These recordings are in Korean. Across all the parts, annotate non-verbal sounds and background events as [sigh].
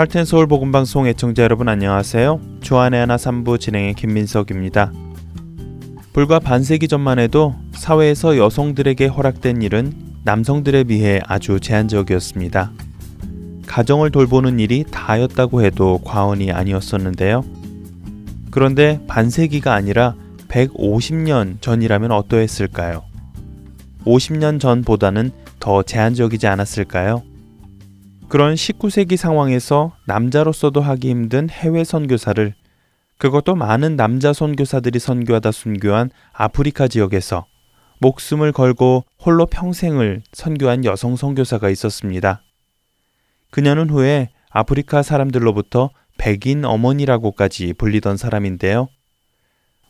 할텐 서울 복음 방송 애청자 여러분 안녕하세요. 주안의 하나 3부 진행의 김민석입니다. 불과 반세기 전만 해도 사회에서 여성들에게 허락된 일은 남성들에 비해 아주 제한적이었습니다. 가정을 돌보는 일이 다였다고 해도 과언이 아니었었는데요. 그런데 반세기가 아니라 150년 전이라면 어떠했을까요? 50년 전보다는 더 제한적이지 않았을까요? 그런 19세기 상황에서 남자로서도 하기 힘든 해외 선교사를 그것도 많은 남자 선교사들이 선교하다 순교한 아프리카 지역에서 목숨을 걸고 홀로 평생을 선교한 여성 선교사가 있었습니다. 그녀는 후에 아프리카 사람들로부터 백인 어머니라고까지 불리던 사람인데요.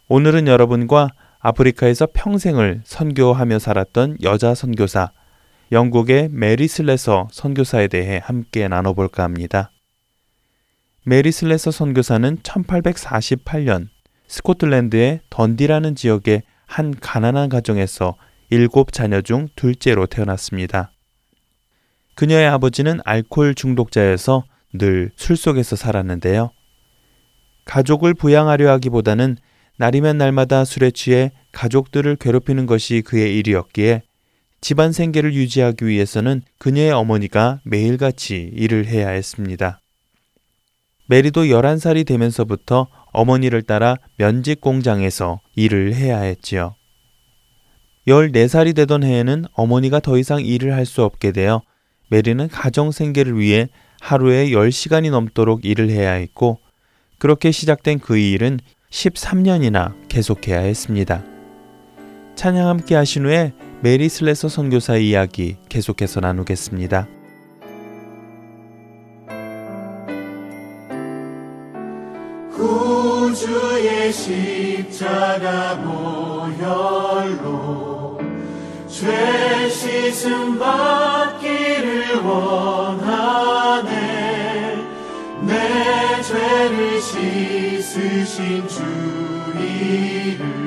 오늘은 여러분과 아프리카에서 평생을 선교하며 살았던 여자 선교사, 영국의 메리 슬레서 선교사에 대해 함께 나눠볼까 합니다. 메리 슬레서 선교사는 1848년 스코틀랜드의 던디라는 지역의 한 가난한 가정에서 일곱 자녀 중 둘째로 태어났습니다. 그녀의 아버지는 알코올 중독자여서 늘 술 속에서 살았는데요. 가족을 부양하려 하기보다는 날이면 날마다 술에 취해 가족들을 괴롭히는 것이 그의 일이었기에 집안 생계를 유지하기 위해서는 그녀의 어머니가 매일같이 일을 해야 했습니다. 메리도 11살이 되면서부터 어머니를 따라 면직 공장에서 일을 해야 했지요. 14살이 되던 해에는 어머니가 더 이상 일을 할 수 없게 되어 메리는 가정 생계를 위해 하루에 10시간이 넘도록 일을 해야 했고 그렇게 시작된 그 일은 13년이나 계속해야 했습니다. 찬양 함께 하신 후에 메리 슬레서 선교사의 이야기 계속해서 나누겠습니다. 구주의 십자가 보혈로 죄 씻음 받기를 원하네 내 죄를 씻으신 주 이름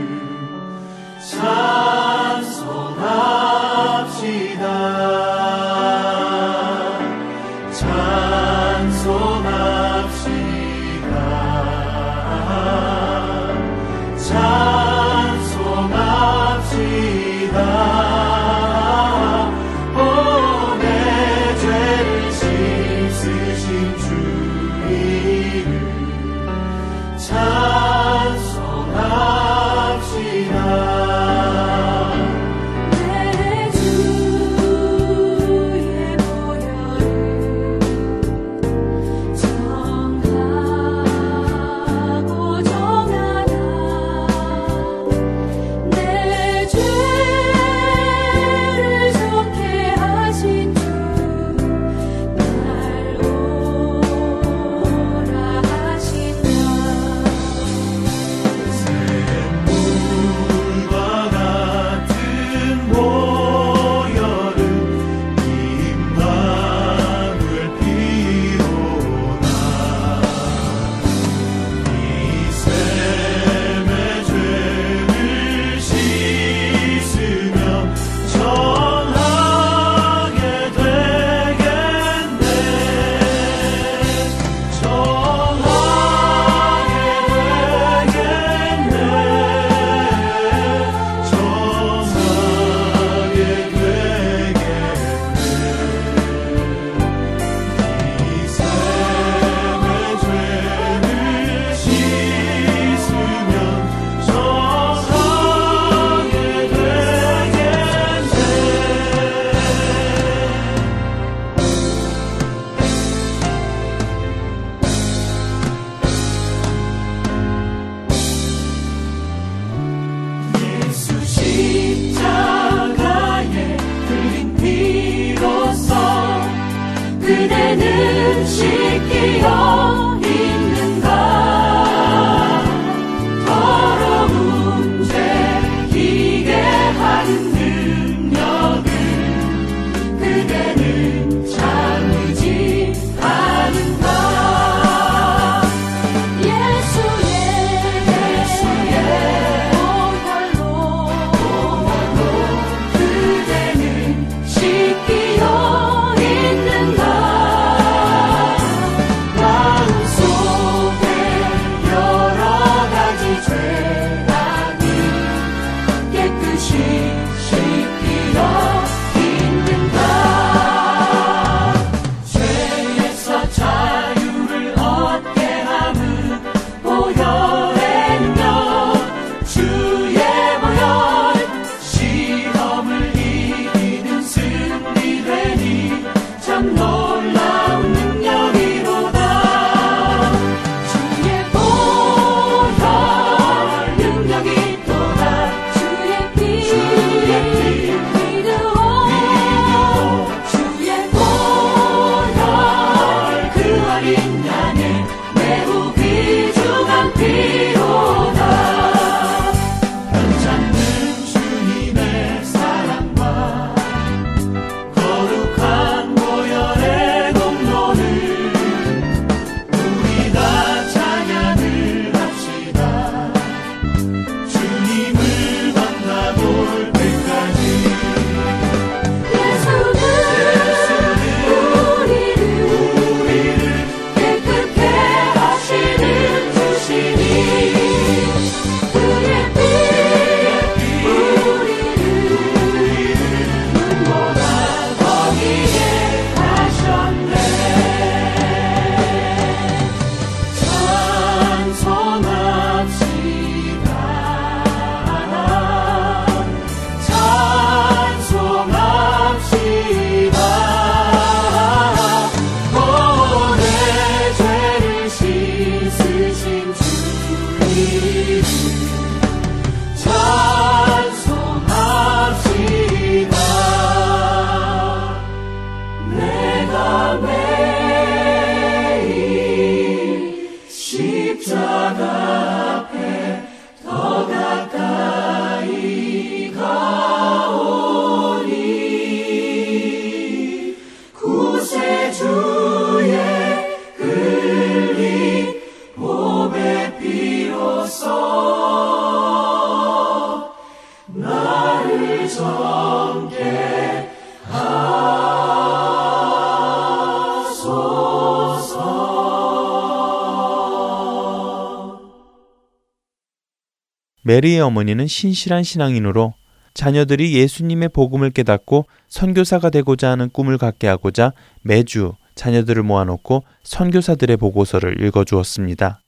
메리의 어머니는 신실한 신앙인으로 자녀들이 예수님의 복음을 깨닫고 선교사가 되고자 하는 꿈을 갖게 하고자 매주 자녀들을 모아놓고 선교사들의 보고서를 읽어주었습니다.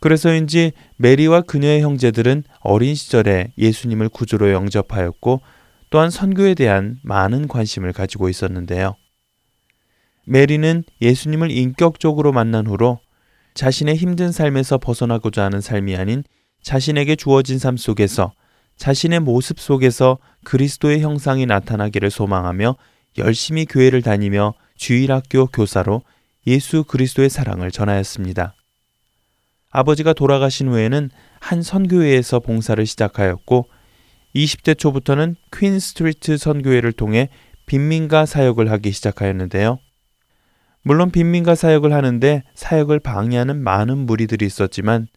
그래서인지 메리와 그녀의 형제들은 어린 시절에 예수님을 구주로 영접하였고 또한 선교에 대한 많은 관심을 가지고 있었는데요. 메리는 예수님을 인격적으로 만난 후로 자신의 힘든 삶에서 벗어나고자 하는 삶이 아닌 자신에게 주어진 삶 속에서 자신의 모습 속에서 그리스도의 형상이 나타나기를 소망하며 열심히 교회를 다니며 주일학교 교사로 예수 그리스도의 사랑을 전하였습니다. 아버지가 돌아가신 후에는 한 선교회에서 봉사를 시작하였고 20대 초부터는 퀸 스트리트 선교회를 통해 빈민가 사역을 하기 시작하였는데요. 물론 빈민가 사역을 하는데 사역을 방해하는 많은 무리들이 있었지만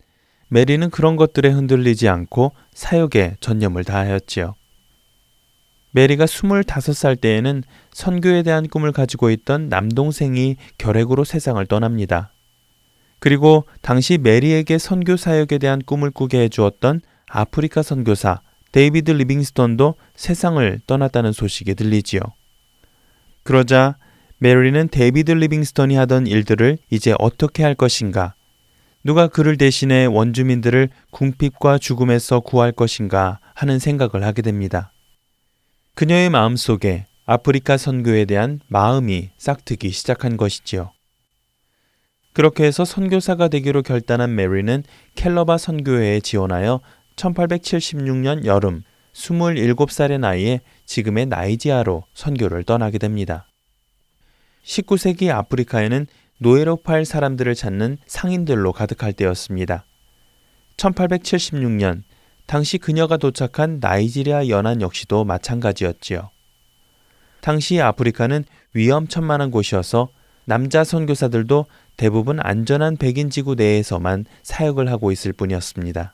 메리는 그런 것들에 흔들리지 않고 사역에 전념을 다하였지요. 메리가 25살 때에는 선교에 대한 꿈을 가지고 있던 남동생이 결핵으로 세상을 떠납니다. 그리고 당시 메리에게 선교 사역에 대한 꿈을 꾸게 해주었던 아프리카 선교사 데이비드 리빙스톤도 세상을 떠났다는 소식이 들리지요. 그러자 메리는 데이비드 리빙스톤이 하던 일들을 이제 어떻게 할 것인가? 누가 그를 대신해 원주민들을 궁핍과 죽음에서 구할 것인가 하는 생각을 하게 됩니다. 그녀의 마음 속에 아프리카 선교에 대한 마음이 싹트기 시작한 것이지요. 그렇게 해서 선교사가 되기로 결단한 메리는 켈러바 선교회에 지원하여 1876년 여름 27살의 나이에 지금의 나이지아로 선교를 떠나게 됩니다. 19세기 아프리카에는 노예로 팔 사람들을 찾는 상인들로 가득할 때였습니다. 1876년 당시 그녀가 도착한 나이지리아 연안 역시도 마찬가지였지요. 당시 아프리카는 위험천만한 곳이어서 남자 선교사들도 대부분 안전한 백인 지구 내에서만 사역을 하고 있을 뿐이었습니다.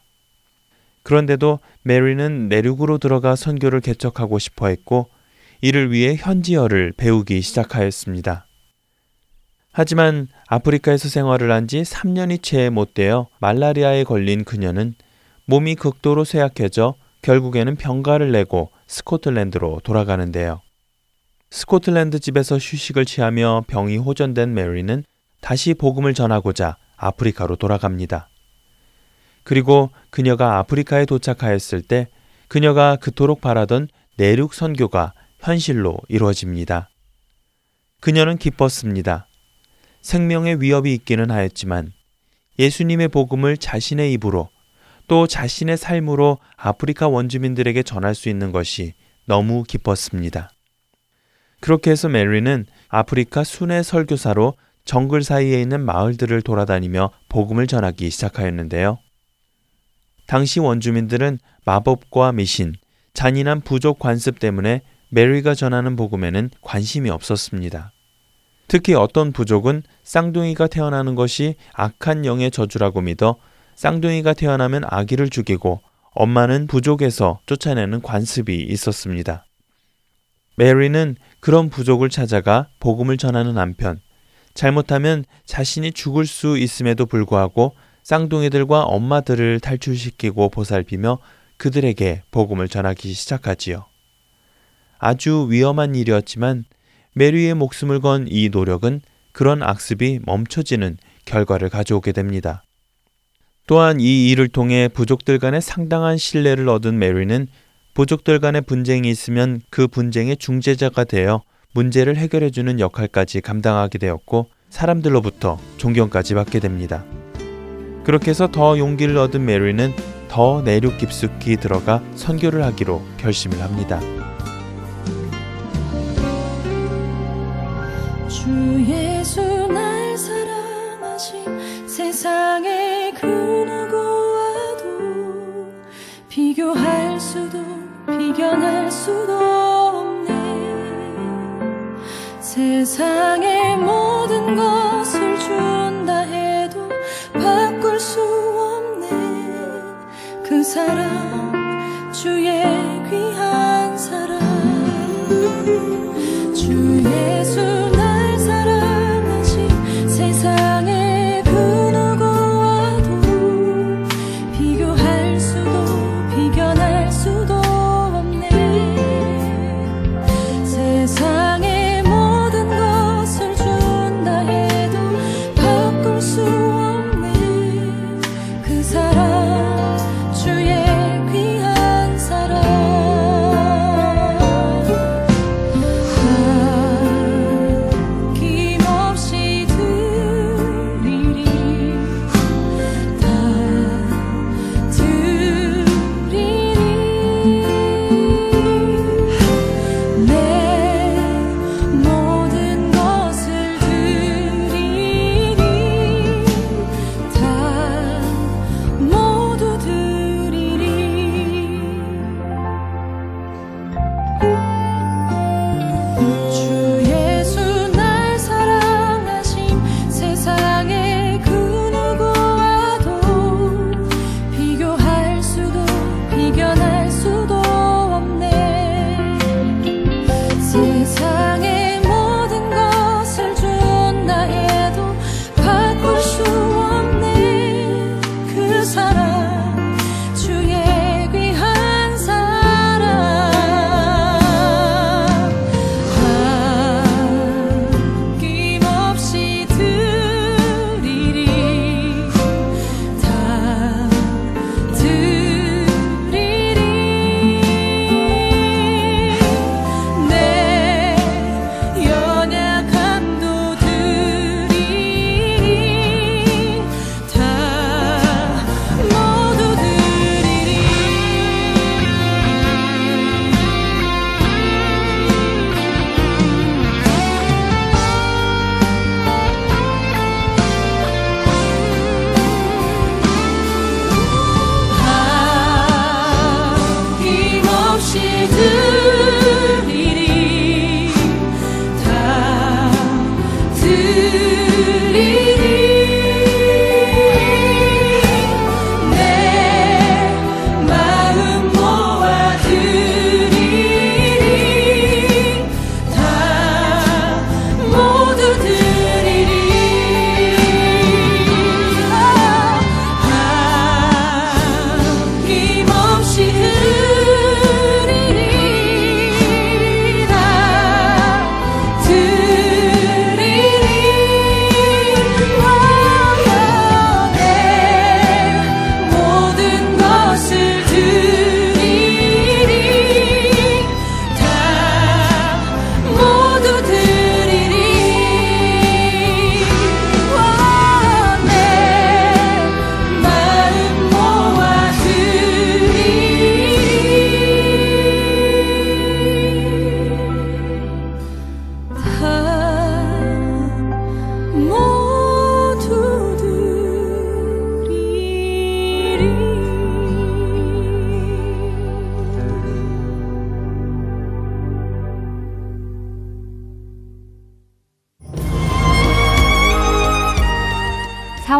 그런데도 메리는 내륙으로 들어가 선교를 개척하고 싶어 했고 이를 위해 현지어를 배우기 시작하였습니다. 하지만 아프리카에서 생활을 한 지 3년이 채 못 되어 말라리아에 걸린 그녀는 몸이 극도로 쇠약해져 결국에는 병가를 내고 스코틀랜드로 돌아가는데요. 스코틀랜드 집에서 휴식을 취하며 병이 호전된 메리는 다시 복음을 전하고자 아프리카로 돌아갑니다. 그리고 그녀가 아프리카에 도착하였을 때 그녀가 그토록 바라던 내륙 선교가 현실로 이루어집니다. 그녀는 기뻤습니다. 생명의 위협이 있기는 하였지만 예수님의 복음을 자신의 입으로 또 자신의 삶으로 아프리카 원주민들에게 전할 수 있는 것이 너무 기뻤습니다. 그렇게 해서 메리는 아프리카 순회 설교사로 정글 사이에 있는 마을들을 돌아다니며 복음을 전하기 시작하였는데요. 당시 원주민들은 마법과 미신, 잔인한 부족 관습 때문에 메리가 전하는 복음에는 관심이 없었습니다. 특히 어떤 부족은 쌍둥이가 태어나는 것이 악한 영의 저주라고 믿어 쌍둥이가 태어나면 아기를 죽이고 엄마는 부족에서 쫓아내는 관습이 있었습니다. 메리는 그런 부족을 찾아가 복음을 전하는 한편 잘못하면 자신이 죽을 수 있음에도 불구하고 쌍둥이들과 엄마들을 탈출시키고 보살피며 그들에게 복음을 전하기 시작하지요. 아주 위험한 일이었지만 메리의 목숨을 건 이 노력은 그런 악습이 멈춰지는 결과를 가져오게 됩니다. 또한 이 일을 통해 부족들 간의 상당한 신뢰를 얻은 메리는 부족들 간의 분쟁이 있으면 그 분쟁의 중재자가 되어 문제를 해결해주는 역할까지 감당하게 되었고 사람들로부터 존경까지 받게 됩니다. 그렇게 해서 더 용기를 얻은 메리는 더 내륙 깊숙이 들어가 선교를 하기로 결심을 합니다. 주 예수 날 사랑하신 세상의 그 누구와도 비교할 수도 비견할 수도 없네. 세상의 모든 것을 준다 해도 바꿀 수 없네. 그 사랑 주의 귀한 사랑. 주 예수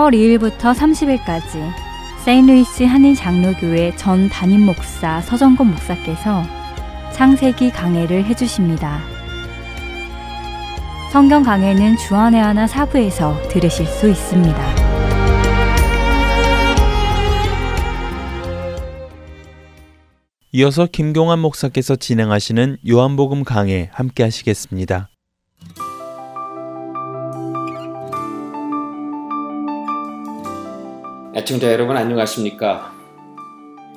4월 2일부터 30일까지 세인루이스 한인 장로교회 전 담임 목사 서정권 목사께서 창세기 강해를 해주십니다. 성경 강해는 주안의 하나 사부에서 들으실 수 있습니다. 이어서 김경환 목사께서 진행하시는 요한복음 강해 함께 하시겠습니다. 애청자 여러분 안녕하십니까?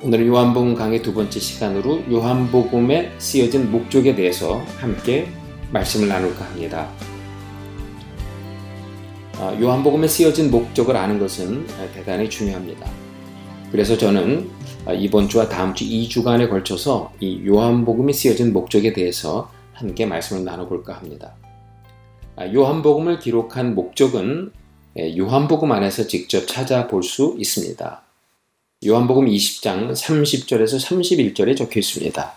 오늘은 요한복음 강의 두 번째 시간으로 요한복음에 쓰여진 목적에 대해서 함께 말씀을 나눌까 합니다. 아, 요한복음에 쓰여진 목적을 아는 것은 대단히 중요합니다. 그래서 저는 이번 주와 다음 주 2주간에 걸쳐서 이 요한복음에 쓰여진 목적에 대해서 함께 말씀을 나눠볼까 합니다. 아, 요한복음을 기록한 목적은 예, 요한복음 안에서 직접 찾아볼 수 있습니다. 요한복음 20장 30절에서 31절에 적혀 있습니다.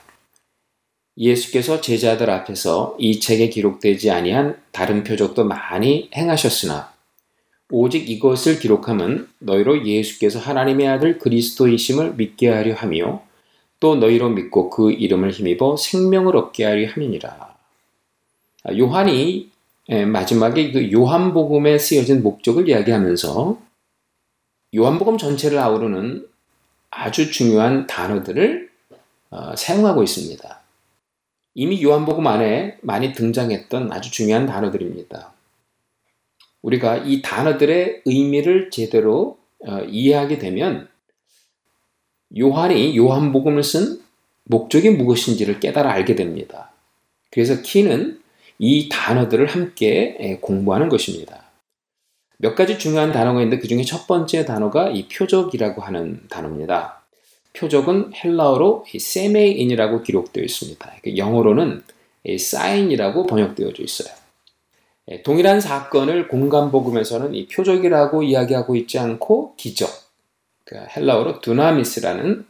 예수께서 제자들 앞에서 이 책에 기록되지 아니한 다른 표적도 많이 행하셨으나 오직 이것을 기록함은 너희로 예수께서 하나님의 아들 그리스도이심을 믿게 하려 하며 또 너희로 믿고 그 이름을 힘입어 생명을 얻게 하려 함이니라. 아, 요한이 예, 마지막에 그 요한복음에 쓰여진 목적을 이야기하면서 요한복음 전체를 아우르는 아주 중요한 단어들을 어, 사용하고 있습니다. 이미 요한복음 안에 많이 등장했던 아주 중요한 단어들입니다. 우리가 이 단어들의 의미를 제대로 어, 이해하게 되면 요한이 요한복음을 쓴 목적이 무엇인지를 깨달아 알게 됩니다. 그래서 키는 이 단어들을 함께 공부하는 것입니다. 몇 가지 중요한 단어가 있는데 그 중에 첫 번째 단어가 이 표적이라고 하는 단어입니다. 표적은 헬라어로 세메인이라고 기록되어 있습니다. 영어로는 사인이라고 번역되어져 있어요. 동일한 사건을 공간복음에서는 이 표적이라고 이야기하고 있지 않고 기적, 그러니까 헬라어로 두나미스라는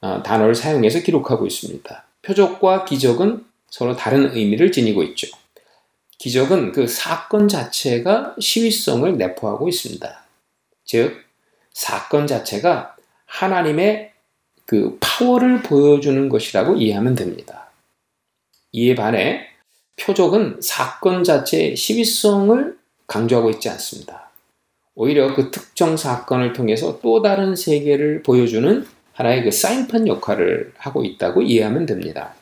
어, 단어를 사용해서 기록하고 있습니다. 표적과 기적은 서로 다른 의미를 지니고 있죠. 기적은 그 사건 자체가 시위성을 내포하고 있습니다. 즉, 사건 자체가 하나님의 그 파워를 보여주는 것이라고 이해하면 됩니다. 이에 반해 표적은 사건 자체의 시위성을 강조하고 있지 않습니다. 오히려 그 특정 사건을 통해서 또 다른 세계를 보여주는 하나의 그 사인판 역할을 하고 있다고 이해하면 됩니다.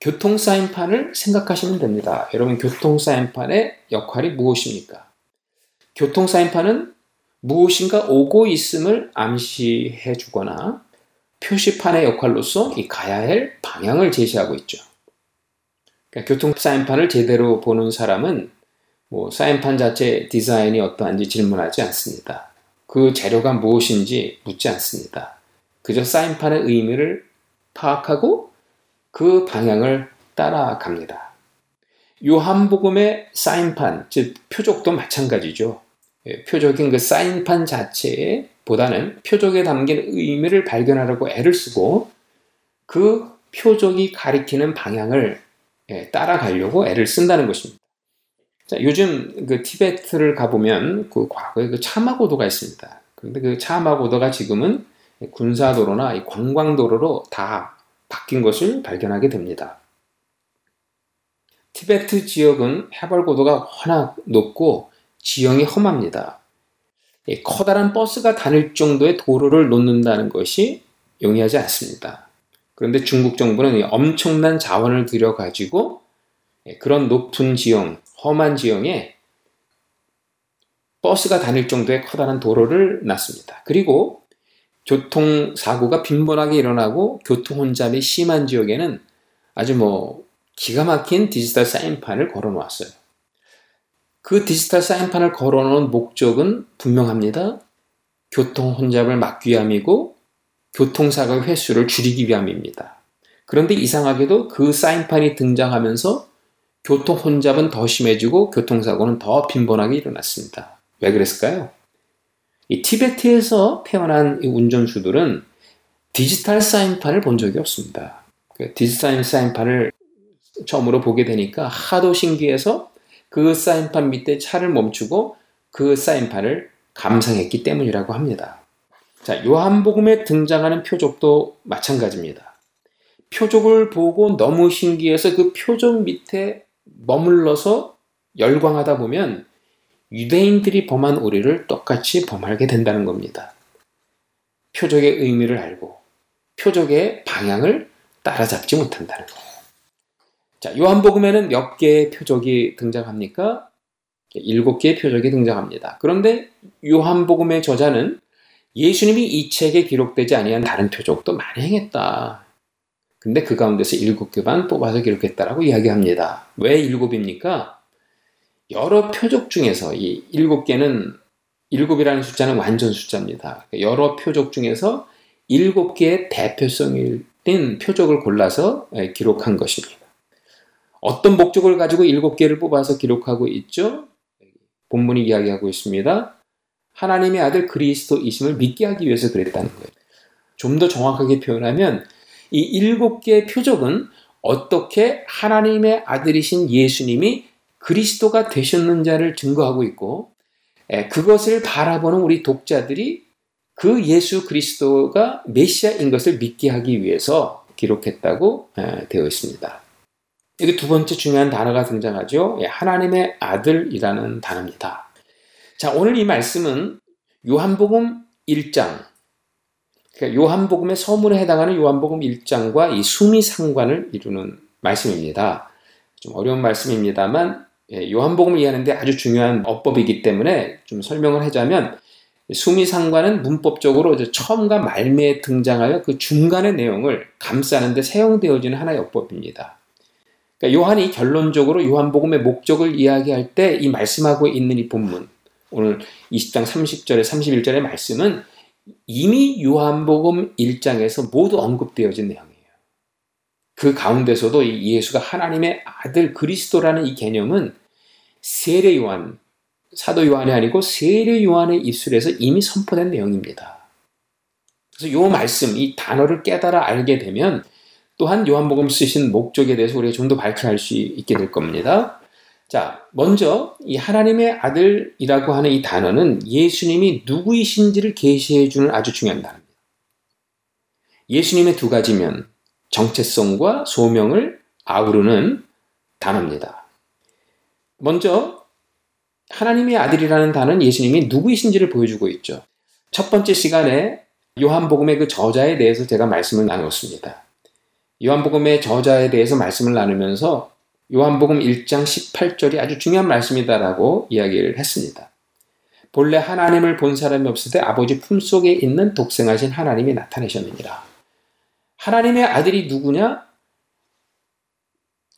교통 사인판을 생각하시면 됩니다. 여러분, 교통 사인판의 역할이 무엇입니까? 교통 사인판은 무엇인가 오고 있음을 암시해 주거나 표시판의 역할로서 이 가야 할 방향을 제시하고 있죠. 그러니까 교통 사인판을 제대로 보는 사람은 뭐 사인판 자체 디자인이 어떠한지 질문하지 않습니다. 그 재료가 무엇인지 묻지 않습니다. 그저 사인판의 의미를 파악하고 그 방향을 따라갑니다. 요한복음의 사인판, 즉 표적도 마찬가지죠. 예, 표적인 그 사인판 자체에 보다는 표적에 담긴 의미를 발견하려고 애를 쓰고 그 표적이 가리키는 방향을 예, 따라가려고 애를 쓴다는 것입니다. 자, 요즘 그 티베트를 가보면 그 과거에 그 차마고도가 있습니다. 그런데 그 차마고도가 지금은 군사도로나 관광도로로 다 바뀐 것을 발견하게 됩니다. 티베트 지역은 해발 고도가 워낙 높고 지형이 험합니다. 커다란 버스가 다닐 정도의 도로를 놓는다는 것이 용이하지 않습니다. 그런데 중국 정부는 엄청난 자원을 들여가지고 그런 높은 지형, 험한 지형에 버스가 다닐 정도의 커다란 도로를 놨습니다. 그리고 교통사고가 빈번하게 일어나고 교통 혼잡이 심한 지역에는 아주 뭐 기가 막힌 디지털 사인판을 걸어 놓았어요. 그 디지털 사인판을 걸어 놓은 목적은 분명합니다. 교통 혼잡을 막기 위함이고 교통사고 횟수를 줄이기 위함입니다. 그런데 이상하게도 그 사인판이 등장하면서 교통 혼잡은 더 심해지고 교통사고는 더 빈번하게 일어났습니다. 왜 그랬을까요? 이 티베트에서 태어난 이 운전수들은 디지털 사인판을 본 적이 없습니다. 그 디지털 사인판을 처음으로 보게 되니까 하도 신기해서 그 사인판 밑에 차를 멈추고 그 사인판을 감상했기 때문이라고 합니다. 자, 요한복음에 등장하는 표적도 마찬가지입니다. 표적을 보고 너무 신기해서 그 표적 밑에 머물러서 열광하다 보면 유대인들이 범한 오리를 똑같이 범하게 된다는 겁니다. 표적의 의미를 알고 표적의 방향을 따라잡지 못한다는 거예요. 자, 요한복음에는 몇 개의 표적이 등장합니까? 일곱 개의 표적이 등장합니다. 그런데 요한복음의 저자는 예수님이 이 책에 기록되지 아니한 다른 표적도 많이 행했다. 근데 그 가운데서 일곱 개만 뽑아서 기록했다라고 이야기합니다. 왜 일곱입니까? 여러 표적 중에서 이 일곱 개는 일곱이라는 숫자는 완전 숫자입니다. 여러 표적 중에서 일곱 개의 대표성인 표적을 골라서 예, 기록한 것입니다. 어떤 목적을 가지고 일곱 개를 뽑아서 기록하고 있죠? 본문이 이야기하고 있습니다. 하나님의 아들 그리스도이심을 믿게 하기 위해서 그랬다는 거예요. 좀 더 정확하게 표현하면 이 일곱 개의 표적은 어떻게 하나님의 아들이신 예수님이 그리스도가 되셨는지를 증거하고 있고 예, 그것을 바라보는 우리 독자들이 그 예수 그리스도가 메시아인 것을 믿게 하기 위해서 기록했다고 예, 되어 있습니다. 여기 두 번째 중요한 단어가 등장하죠. 예, 하나님의 아들이라는 단어입니다. 자, 오늘 이 말씀은 요한복음 1장, 그러니까 요한복음의 서문에 해당하는 요한복음 1장과 이 수미상관을 이루는 말씀입니다. 좀 어려운 말씀입니다만 예, 요한복음을 이해하는데 아주 중요한 어법이기 때문에 좀 설명을 하자면 수미상관은 문법적으로 처음과 말미에 등장하여 그 중간의 내용을 감싸는 데 사용되어지는 하나의 어법입니다. 그러니까 요한이 결론적으로 요한복음의 목적을 이야기할 때 이 말씀하고 있는 이 본문, 오늘 20장 30절에 31절의 말씀은 이미 요한복음 1장에서 모두 언급되어진 내용이에요. 그 가운데서도 이 예수가 하나님의 아들 그리스도라는 이 개념은 세례 요한, 사도 요한이 아니고 세례 요한의 입술에서 이미 선포된 내용입니다. 그래서 요 말씀, 이 단어를 깨달아 알게 되면 또한 요한복음 쓰신 목적에 대해서 우리가 좀더 밝혀할 수 있게 될 겁니다. 자, 먼저 이 하나님의 아들이라고 하는 이 단어는 예수님이 누구이신지를 계시해 주는 아주 중요한 단어입니다. 예수님의 두 가지면 정체성과 소명을 아우르는 단어입니다. 먼저 하나님의 아들이라는 단어는 예수님이 누구이신지를 보여주고 있죠. 첫 번째 시간에 요한복음의 그 저자에 대해서 제가 말씀을 나눴습니다. 요한복음의 저자에 대해서 말씀을 나누면서 요한복음 1장 18절이 아주 중요한 말씀이다라고 이야기를 했습니다. 본래 하나님을 본 사람이 없을 때 아버지 품속에 있는 독생하신 하나님이 나타내셨느니라. 하나님의 아들이 누구냐?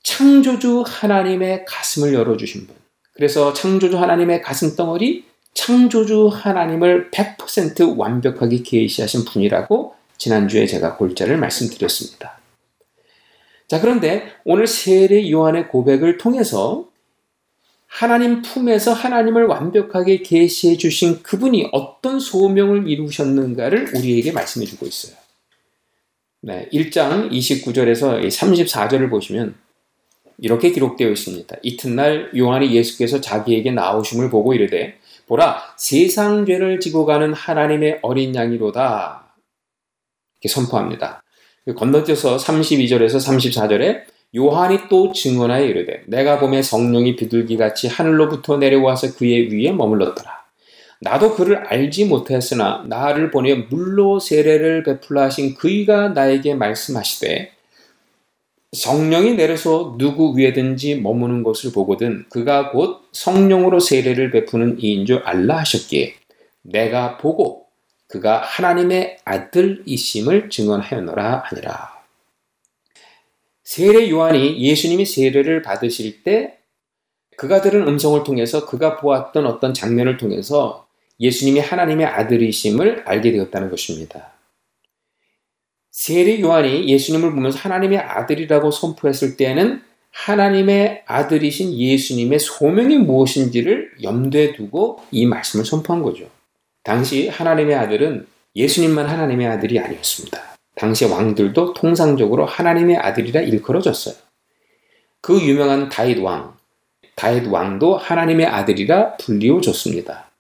창조주 하나님의 가슴을 열어주신 분. 그래서 창조주 하나님의 가슴 덩어리, 창조주 하나님을 100% 완벽하게 계시하신 분이라고 지난주에 제가 골자를 말씀드렸습니다. 자, 그런데 오늘 세례 요한의 고백을 통해서 하나님 품에서 하나님을 완벽하게 계시해 주신 그분이 어떤 소명을 이루셨는가를 우리에게 말씀해 주고 있어요. 네, 1장 29절에서 34절을 보시면 이렇게 기록되어 있습니다. 이튿날 요한이 예수께서 자기에게 나오심을 보고 이르되 보라 세상 죄를 지고 가는 하나님의 어린 양이로다. 이렇게 선포합니다. 건너뛰어서 32절에서 34절에 요한이 또 증언하여 이르되 내가 봄에 성령이 비둘기같이 하늘로부터 내려와서 그의 위에 머물렀더라. 나도 그를 알지 못했으나 나를 보내 물로 세례를 베풀라 하신 그이가 나에게 말씀하시되 성령이 내려서 누구 위에든지 머무는 것을 보거든 그가 곧 성령으로 세례를 베푸는 이인 줄 알라 하셨기에 내가 보고 그가 하나님의 아들이심을 증언하였노라 하니라. 세례 요한이 예수님이 세례를 받으실 때 그가 들은 음성을 통해서 그가 보았던 어떤 장면을 통해서 예수님이 하나님의 아들이심을 알게 되었다는 것입니다. 세례 요한이 예수님을 보면서 하나님의 아들이라고 선포했을 때는 하나님의 아들이신 예수님의 소명이 무엇인지를 염두에 두고 이 말씀을 선포한 거죠. 당시 하나님의 아들은 예수님만 하나님의 아들이 아니었습니다. 당시 왕들도 통상적으로 하나님의 아들이라 일컬어졌어요. 그 유명한 다윗 왕, 다윗 왕도 하나님의 아들이라 불리워졌습니다.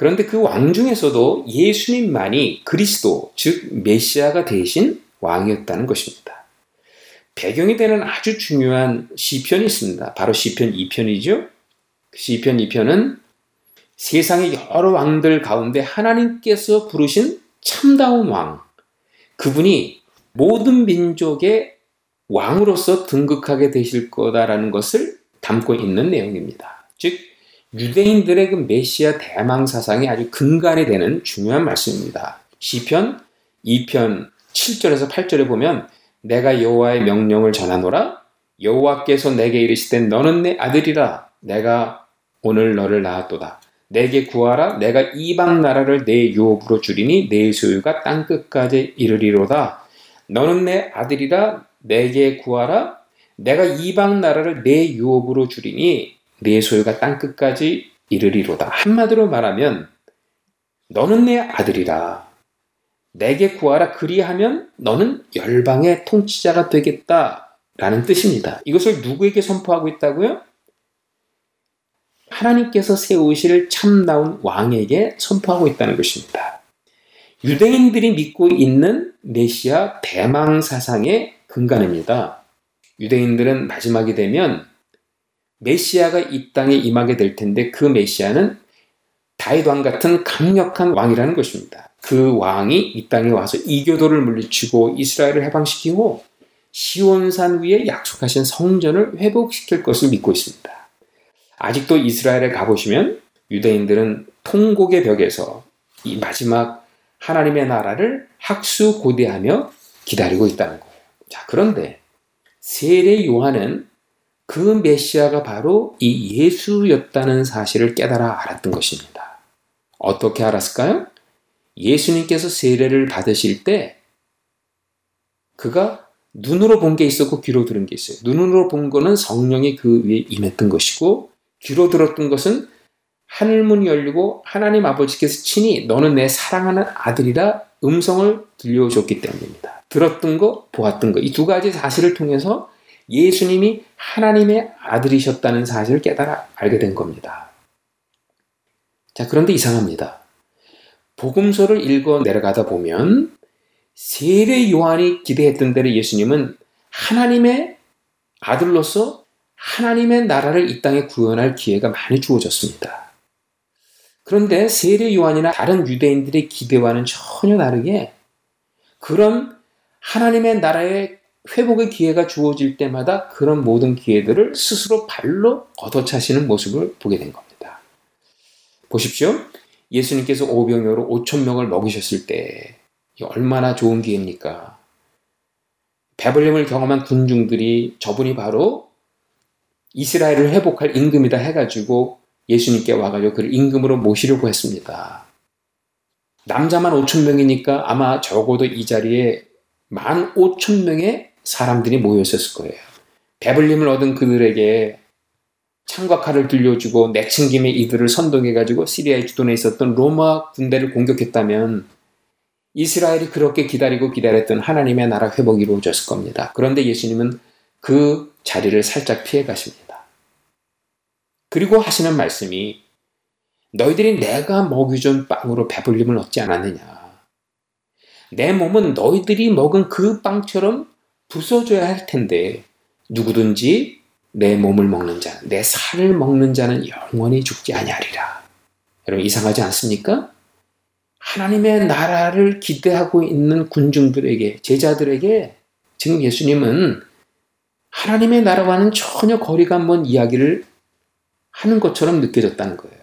그런데 그 왕 중에서도 예수님만이 그리스도, 즉 메시아가 대신 왕이었다는 것입니다. 배경이 되는 아주 중요한 시편이 있습니다. 바로 시편 2편이죠. 시편 2편은 세상의 여러 왕들 가운데 하나님께서 부르신 참다운 왕, 그분이 모든 민족의 왕으로서 등극하게 되실 거다라는 것을 담고 있는 내용입니다. 즉, 유대인들의 그 메시아 대망 사상이 아주 근간이 되는 중요한 말씀입니다. 시편 2편 7절에서 8절에 보면 내가 여호와의 명령을 전하노라. 여호와께서 내게 이르시되 너는 내 아들이라. 내가 오늘 너를 낳았도다. 내게 구하라. 내가 이방 나라를 내 유업으로 주리니 내 소유가 땅 끝까지 이르리로다. 너는 내 아들이라. 내게 구하라. 내가 이방 나라를 내 유업으로 주리니 내 소유가 땅 끝까지 이르리로다 한마디로 말하면 너는 내 아들이라 내게 구하라 그리하면 너는 열방의 통치자가 되겠다 라는 뜻입니다. 이것을 누구에게 선포하고 있다고요? 하나님께서 세우실 참나온 왕에게 선포하고 있다는 것입니다. 유대인들이 믿고 있는 메시아 대망 사상의 근간입니다. 유대인들은 마지막이 되면 메시아가 이 땅에 임하게 될 텐데 그 메시아는 다윗 왕 같은 강력한 왕이라는 것입니다. 그 왕이 이 땅에 와서 이교도를 물리치고 이스라엘을 해방시키고 시온산 위에 약속하신 성전을 회복시킬 것을 믿고 있습니다. 아직도 이스라엘에 가보시면 유대인들은 통곡의 벽에서 이 마지막 하나님의 나라를 학수고대하며 기다리고 있다는 거예요. 자, 그런데 세례 요한은 그 메시아가 바로 이 예수였다는 사실을 깨달아 알았던 것입니다. 어떻게 알았을까요? 예수님께서 세례를 받으실 때 그가 눈으로 본 게 있었고 귀로 들은 게 있어요. 눈으로 본 거는 성령이 그 위에 임했던 것이고 귀로 들었던 것은 하늘문이 열리고 하나님 아버지께서 친히 너는 내 사랑하는 아들이라 음성을 들려줬기 때문입니다. 들었던 거, 보았던 거, 이 두 가지 사실을 통해서 예수님이 하나님의 아들이셨다는 사실을 깨달아 알게 된 겁니다. 자, 그런데 이상합니다. 복음서를 읽어 내려가다 보면 세례 요한이 기대했던 대로 예수님은 하나님의 아들로서 하나님의 나라를 이 땅에 구현할 기회가 많이 주어졌습니다. 그런데 세례 요한이나 다른 유대인들의 기대와는 전혀 다르게 그런 하나님의 나라의 회복의 기회가 주어질 때마다 그런 모든 기회들을 스스로 발로 걷어차시는 모습을 보게 된 겁니다. 보십시오. 예수님께서 오병이어로 5천 명을 먹이셨을 때 얼마나 좋은 기회입니까? 배불림을 경험한 군중들이 저분이 바로 이스라엘을 회복할 임금이다 해가지고 예수님께 와가지고 그를 임금으로 모시려고 했습니다. 남자만 5천 명이니까 아마 적어도 이 자리에 만 5천 명의 사람들이 모여 있었을 거예요. 배불림을 얻은 그들에게 창과 칼을 들려주고 내친김에 이들을 선동해가지고 시리아의 주둔에 있었던 로마 군대를 공격했다면 이스라엘이 그렇게 기다리고 기다렸던 하나님의 나라 회복이 이루어졌을 겁니다. 그런데 예수님은 그 자리를 살짝 피해 가십니다. 그리고 하시는 말씀이 너희들이 내가 먹이준 빵으로 배불림을 얻지 않았느냐. 내 몸은 너희들이 먹은 그 빵처럼 부숴줘야 할 텐데 누구든지 내 몸을 먹는 자, 내 살을 먹는 자는 영원히 죽지 아니하리라. 여러분 이상하지 않습니까? 하나님의 나라를 기대하고 있는 군중들에게 제자들에게 지금 예수님은 하나님의 나라와는 전혀 거리가 먼 이야기를 하는 것처럼 느껴졌다는 거예요.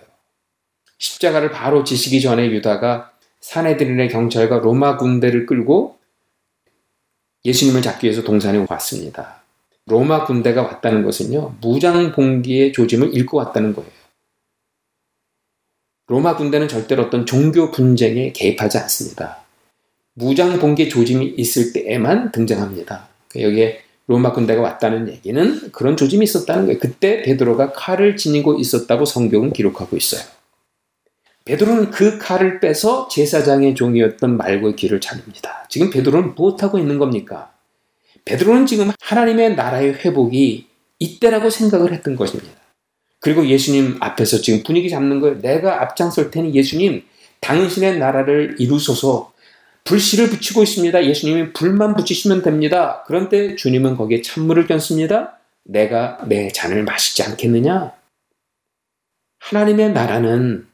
십자가를 바로 지시기 전에 유다가 사내들인의 경찰과 로마 군대를 끌고 예수님을 잡기 위해서 동산에 왔습니다. 로마 군대가 왔다는 것은요, 무장 봉기의 조짐을 읽고 왔다는 거예요. 로마 군대는 절대로 어떤 종교 분쟁에 개입하지 않습니다. 무장 봉기 조짐이 있을 때에만 등장합니다. 여기에 로마 군대가 왔다는 얘기는 그런 조짐이 있었다는 거예요. 그때 베드로가 칼을 지니고 있었다고 성경은 기록하고 있어요. 베드로는 그 칼을 빼서 제사장의 종이었던 말고의 길을 찾습니다. 지금 베드로는 무엇하고 있는 겁니까? 베드로는 지금 하나님의 나라의 회복이 이때라고 생각을 했던 것입니다. 그리고 예수님 앞에서 지금 분위기 잡는 거예요. 내가 앞장설 테니 예수님, 당신의 나라를 이루소서. 불씨를 붙이고 있습니다. 예수님이 불만 붙이시면 됩니다. 그런데 주님은 거기에 찬물을 꼈습니다. 내가 내 잔을 마시지 않겠느냐? 하나님의 나라는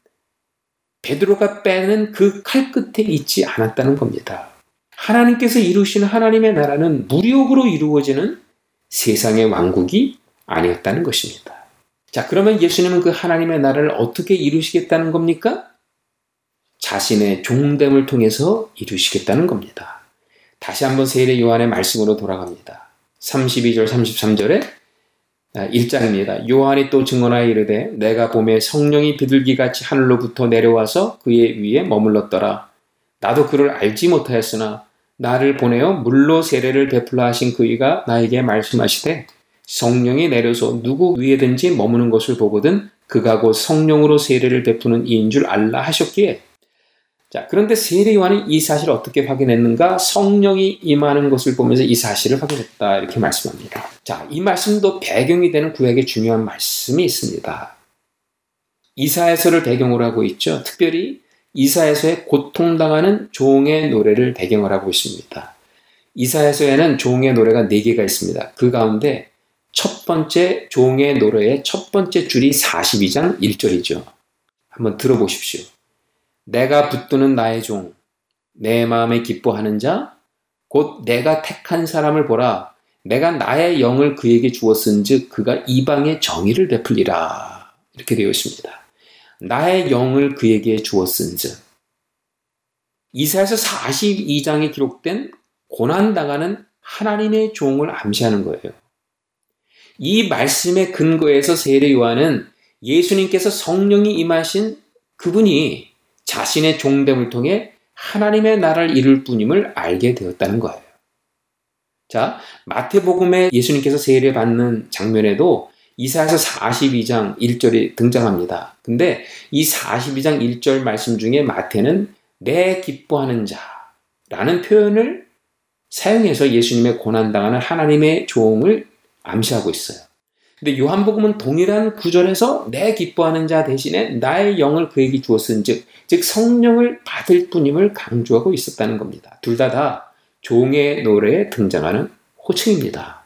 베드로가 빼는 그 칼 끝에 있지 않았다는 겁니다. 하나님께서 이루시는 하나님의 나라는 무력으로 이루어지는 세상의 왕국이 아니었다는 것입니다. 자, 그러면 예수님은 그 하나님의 나라를 어떻게 이루시겠다는 겁니까? 자신의 종됨을 통해서 이루시겠다는 겁니다. 다시 한번 세례 요한의 말씀으로 돌아갑니다. 32절 33절에 1장입니다. 요한이 또 증언하여 이르되 내가 봄에 성령이 비둘기같이 하늘로부터 내려와서 그의 위에 머물렀더라. 나도 그를 알지 못하였으나 나를 보내어 물로 세례를 베풀라 하신 그이가 나에게 말씀하시되 성령이 내려서 누구 위에든지 머무는 것을 보거든 그가 곧 성령으로 세례를 베푸는 이인 줄 알라 하셨기에 자, 그런데 세례 요한이 이 사실을 어떻게 확인했는가? 성령이 임하는 것을 보면서 이 사실을 확인했다. 이렇게 말씀합니다. 자, 이 말씀도 배경이 되는 구약의 중요한 말씀이 있습니다. 이사에서를 배경으로 하고 있죠. 특별히 이사에서의 고통당하는 종의 노래를 배경으로 하고 있습니다. 이사에서에는 종의 노래가 4개가 있습니다. 그 가운데 첫 번째 종의 노래의 첫 번째 줄이 42장 1절이죠. 한번 들어보십시오. 내가 붙드는 나의 종, 내 마음에 기뻐하는 자, 곧 내가 택한 사람을 보라. 내가 나의 영을 그에게 주었은즉 그가 이방의 정의를 베풀리라. 이렇게 되어 있습니다. 나의 영을 그에게 주었은즉 이사에서 42장에 기록된 고난 당하는 하나님의 종을 암시하는 거예요. 이 말씀의 근거에서 세례 요한은 예수님께서 성령이 임하신 그분이 자신의 종됨을 통해 하나님의 나라를 이룰 뿐임을 알게 되었다는 거예요. 자, 마태복음에 예수님께서 세례 받는 장면에도 이사에서 42장 1절이 등장합니다. 근데 이 42장 1절 말씀 중에 마태는 내 기뻐하는 자라는 표현을 사용해서 예수님의 고난당하는 하나님의 종을 암시하고 있어요. 근데 요한복음은 동일한 구절에서 내 기뻐하는 자 대신에 나의 영을 그에게 주었은즉 즉 성령을 받을 뿐임을 강조하고 있었다는 겁니다. 둘다다 종의 노래에 등장하는 호칭입니다.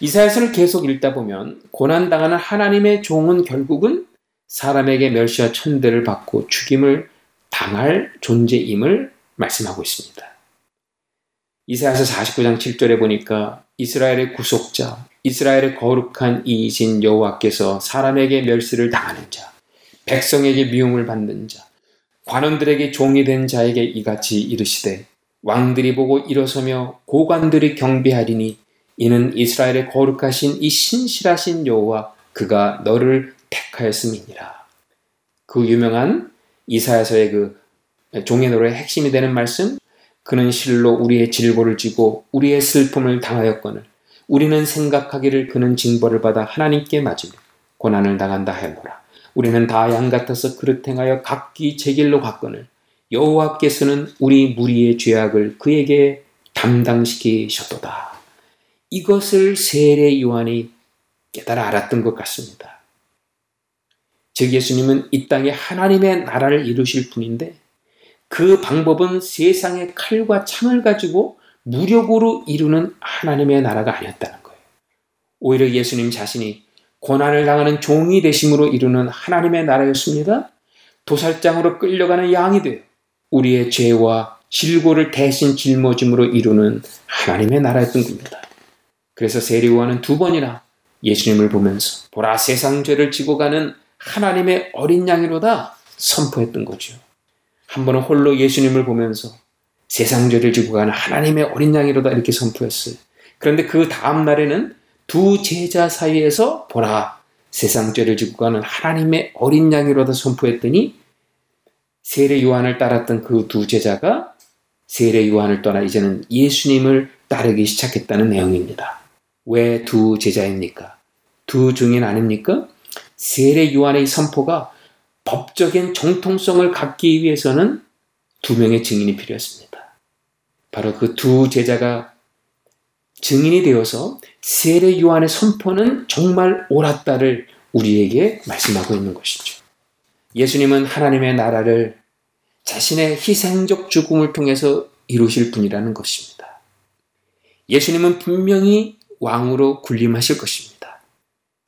이사야서를 계속 읽다 보면 고난 당하는 하나님의 종은 결국은 사람에게 멸시와 천대를 받고 죽임을 당할 존재임을 말씀하고 있습니다. 이사야서 49장 7절에 보니까 이스라엘의 구속자, 이스라엘의 거룩한 이이신 여호와께서 사람에게 멸시를 당하는 자, 백성에게 미움을 받는 자, 관원들에게 종이 된 자에게 이같이 이르시되 왕들이 보고 일어서며 고관들이 경배하리니 이는 이스라엘의 거룩하신 이 신실하신 여호와 그가 너를 택하였음이니라. 그 유명한 이사야서의 그 종의 노래의 핵심이 되는 말씀 그는 실로 우리의 질고를 지고 우리의 슬픔을 당하였거늘 우리는 생각하기를 그는 징벌을 받아 하나님께 맞으며 고난을 당한다 하였노라. 우리는 다 양 같아서 그릇 행하여 각기 제 길로 갔거늘 여호와께서는 우리 무리의 죄악을 그에게 담당시키셨도다. 이것을 세례 요한이 깨달아 알았던 것 같습니다. 즉 예수님은 이 땅에 하나님의 나라를 이루실 분인데 그 방법은 세상의 칼과 창을 가지고 무력으로 이루는 하나님의 나라가 아니었다는 거예요. 오히려 예수님 자신이 고난을 당하는 종이 되심으로 이루는 하나님의 나라였습니다. 도살장으로 끌려가는 양이 되어 우리의 죄와 질고를 대신 짊어짐으로 이루는 하나님의 나라였던 겁니다. 그래서 세리와는 두 번이나 예수님을 보면서 보라 세상 죄를 지고 가는 하나님의 어린 양이로다 선포했던 거죠. 한 번은 홀로 예수님을 보면서 세상 죄를 지고 가는 하나님의 어린 양이로다 이렇게 선포했어요. 그런데 그 다음 날에는 두 제자 사이에서 보라 세상 죄를 지고 가는 하나님의 어린 양이로다 선포했더니 세례 요한을 따랐던 그 두 제자가 세례 요한을 떠나 이제는 예수님을 따르기 시작했다는 내용입니다. 왜 두 제자입니까? 두 증인 아닙니까? 세례 요한의 선포가 법적인 정통성을 갖기 위해서는 두 명의 증인이 필요했습니다. 바로 그 두 제자가 증인이 되어서 세례 요한의 선포는 정말 옳았다를 우리에게 말씀하고 있는 것이죠. 예수님은 하나님의 나라를 자신의 희생적 죽음을 통해서 이루실 분이라는 것입니다. 예수님은 분명히 왕으로 군림하실 것입니다.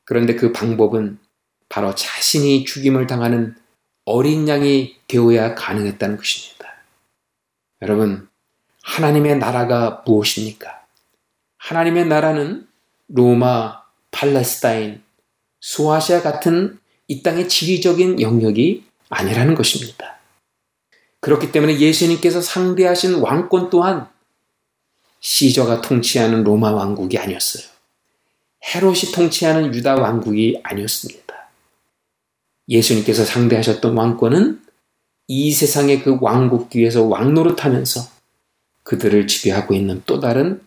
그런데 그 방법은 바로 자신이 죽임을 당하는 어린 양이 되어야 가능했다는 것입니다. 여러분, 하나님의 나라가 무엇입니까? 하나님의 나라는 로마, 팔레스타인, 소아시아 같은 이 땅의 지리적인 영역이 아니라는 것입니다. 그렇기 때문에 예수님께서 상대하신 왕권 또한 시저가 통치하는 로마 왕국이 아니었어요. 헤롯이 통치하는 유다 왕국이 아니었습니다. 예수님께서 상대하셨던 왕권은 이 세상의 그 왕국 뒤에서 왕노릇하면서 그들을 지배하고 있는 또 다른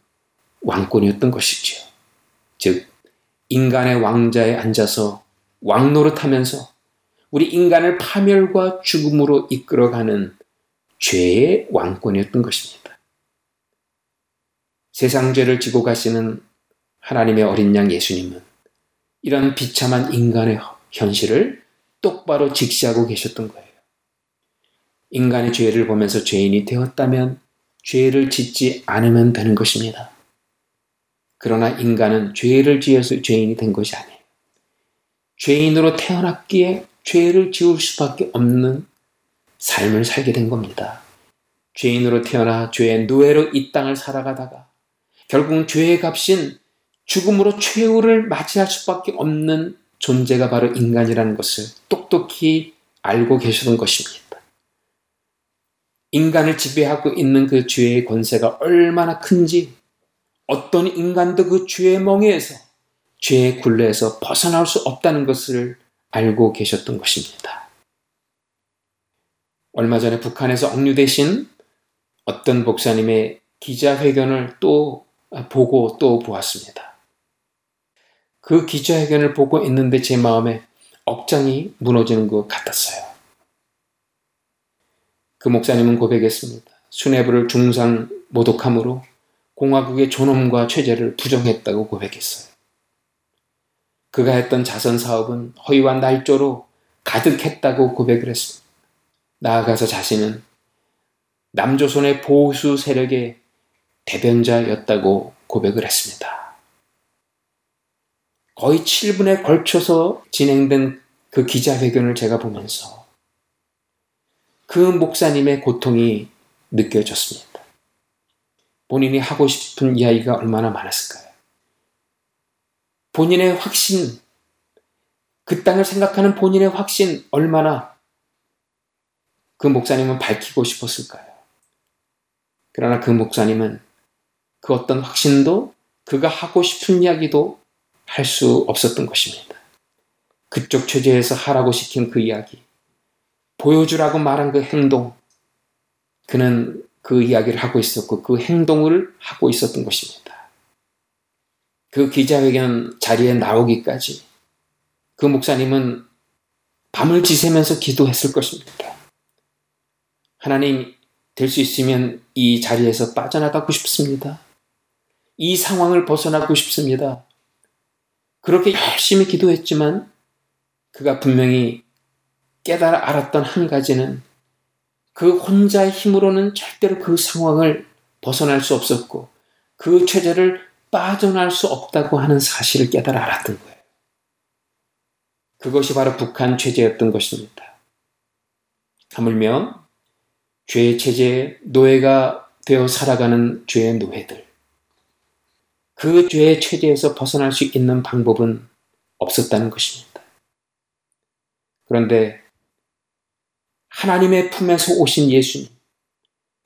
왕권이었던 것이지요. 즉, 인간의 왕자에 앉아서 왕노릇 하면서 우리 인간을 파멸과 죽음으로 이끌어가는 죄의 왕권이었던 것입니다. 세상 죄를 지고 가시는 하나님의 어린 양 예수님은 이런 비참한 인간의 현실을 똑바로 직시하고 계셨던 거예요. 인간의 죄를 보면서 죄인이 되었다면 죄를 짓지 않으면 되는 것입니다. 그러나 인간은 죄를 지어서 죄인이 된 것이 아니에요. 죄인으로 태어났기에 죄를 지을 수밖에 없는 삶을 살게 된 겁니다. 죄인으로 태어나 죄의 노예로 이 땅을 살아가다가 결국 죄의 값인 죽음으로 최후를 맞이할 수밖에 없는 존재가 바로 인간이라는 것을 똑똑히 알고 계시던 것입니다. 인간을 지배하고 있는 그 죄의 권세가 얼마나 큰지 어떤 인간도 그 죄의 멍에에서 죄의 굴레에서 벗어날 수 없다는 것을 알고 계셨던 것입니다. 얼마 전에 북한에서 억류되신 어떤 목사님의 기자회견을 또 보고 또 보았습니다. 그 기자회견을 보고 있는데 제 마음에 억장이 무너지는 것 같았어요. 그 목사님은 고백했습니다. 수뇌부를 중상 모독함으로 공화국의 존엄과 체제를 부정했다고 고백했어요. 그가 했던 자선 사업은 허위와 날조로 가득했다고 고백을 했습니다. 나아가서 자신은 남조선의 보수 세력의 대변자였다고 고백을 했습니다. 거의 7분에 걸쳐서 진행된 그 기자회견을 제가 보면서 그 목사님의 고통이 느껴졌습니다. 본인이 하고 싶은 이야기가 얼마나 많았을까요? 본인의 확신, 그 땅을 생각하는 본인의 확신 얼마나 그 목사님은 밝히고 싶었을까요? 그러나 그 목사님은 그 어떤 확신도 그가 하고 싶은 이야기도 할 수 없었던 것입니다. 그쪽 체제에서 하라고 시킨 그 이야기, 보여주라고 말한 그 행동, 그는 그 이야기를 하고 있었고 그 행동을 하고 있었던 것입니다. 그 기자회견 자리에 나오기까지 그 목사님은 밤을 지새면서 기도했을 것입니다. 하나님, 될 수 있으면 이 자리에서 빠져나가고 싶습니다. 이 상황을 벗어나고 싶습니다. 그렇게 열심히 기도했지만 그가 분명히 깨달아 알았던 한 가지는 그 혼자의 힘으로는 절대로 그 상황을 벗어날 수 없었고 그 체제를 빠져날 수 없다고 하는 사실을 깨달아 알았던 거예요. 그것이 바로 북한 체제였던 것입니다. 하물며 죄의 체제에 노예가 되어 살아가는 죄의 노예들. 그 죄의 체제에서 벗어날 수 있는 방법은 없었다는 것입니다. 그런데 하나님의 품에서 오신 예수님,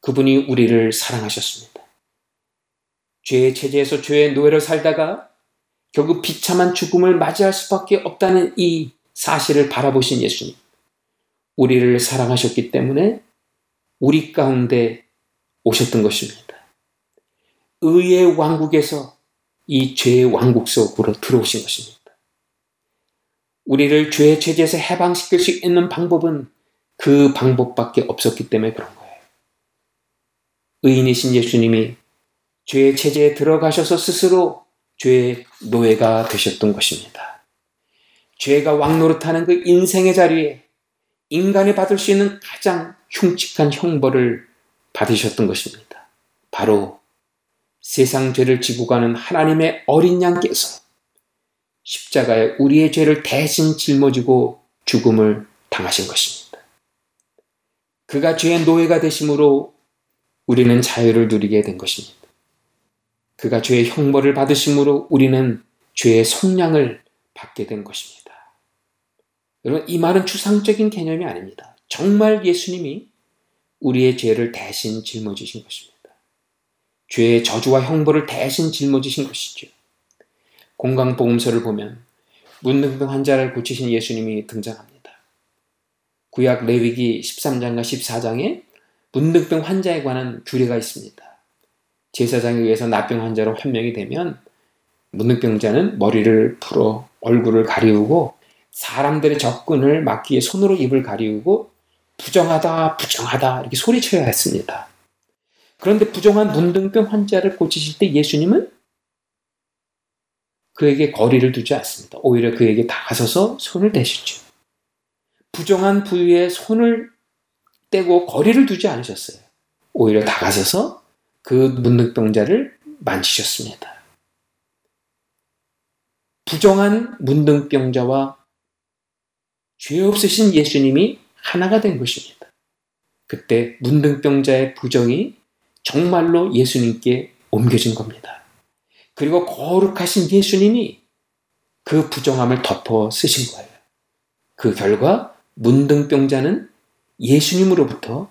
그분이 우리를 사랑하셨습니다. 죄의 체제에서 죄의 노예로 살다가 결국 비참한 죽음을 맞이할 수밖에 없다는 이 사실을 바라보신 예수님. 우리를 사랑하셨기 때문에 우리 가운데 오셨던 것입니다. 의의 왕국에서 이 죄의 왕국 속으로 들어오신 것입니다. 우리를 죄의 체제에서 해방시킬 수 있는 방법은 그 방법밖에 없었기 때문에 그런 거예요. 의인이신 예수님이 죄의 체제에 들어가셔서 스스로 죄의 노예가 되셨던 것입니다. 죄가 왕노릇하는 그 인생의 자리에 인간이 받을 수 있는 가장 흉측한 형벌을 받으셨던 것입니다. 바로 세상 죄를 지고 가는 하나님의 어린 양께서 십자가에 우리의 죄를 대신 짊어지고 죽음을 당하신 것입니다. 그가 죄의 노예가 되심으로 우리는 자유를 누리게 된 것입니다. 그가 죄의 형벌을 받으심으로 우리는 죄의 속량을 받게 된 것입니다. 여러분, 이 말은 추상적인 개념이 아닙니다. 정말 예수님이 우리의 죄를 대신 짊어지신 것입니다. 죄의 저주와 형벌을 대신 짊어지신 것이죠. 공강복음서를 보면 문둥병 환자를 고치신 예수님이 등장합니다. 구약 레위기 13장과 14장에 문둥병 환자에 관한 규례가 있습니다. 제사장에 의해서 나병 환자로 판명이 되면 문둥병자는 머리를 풀어 얼굴을 가리우고 사람들의 접근을 막기 위해 손으로 입을 가리우고 부정하다 부정하다 이렇게 소리쳐야 했습니다. 그런데 부정한 문둥병 환자를 고치실 때 예수님은 그에게 거리를 두지 않습니다. 오히려 그에게 다가서서 손을 대시죠. 부정한 부위에 손을 떼고 거리를 두지 않으셨어요. 오히려 다가서서 그 문둥병자를 만지셨습니다. 부정한 문둥병자와 죄 없으신 예수님이 하나가 된 것입니다. 그때 문둥병자의 부정이 정말로 예수님께 옮겨진 겁니다. 그리고 거룩하신 예수님이 그 부정함을 덮어 쓰신 거예요. 그 결과 문둥병자는 예수님으로부터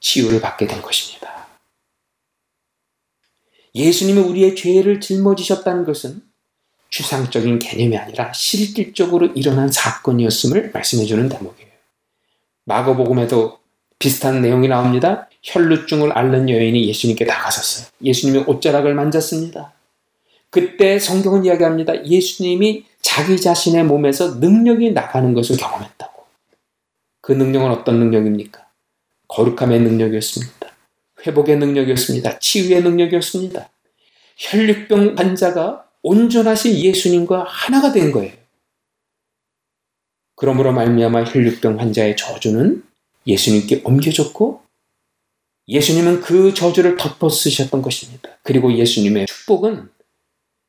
치유를 받게 된 것입니다. 예수님이 우리의 죄를 짊어지셨다는 것은 추상적인 개념이 아니라 실질적으로 일어난 사건이었음을 말씀해 주는 대목이에요. 마가복음에도 비슷한 내용이 나옵니다. 혈루증을 앓는 여인이 예수님께 다가섰어요. 예수님의 옷자락을 만졌습니다. 그때 성경은 이야기합니다. 예수님이 자기 자신의 몸에서 능력이 나가는 것을 경험했다고. 그 능력은 어떤 능력입니까? 거룩함의 능력이었습니다. 회복의 능력이었습니다. 치유의 능력이었습니다. 혈류병 환자가 온전하신 예수님과 하나가 된 거예요. 그러므로 말미암아 혈류병 환자의 저주는 예수님께 옮겨졌고 예수님은 그 저주를 덮어 쓰셨던 것입니다. 그리고 예수님의 축복은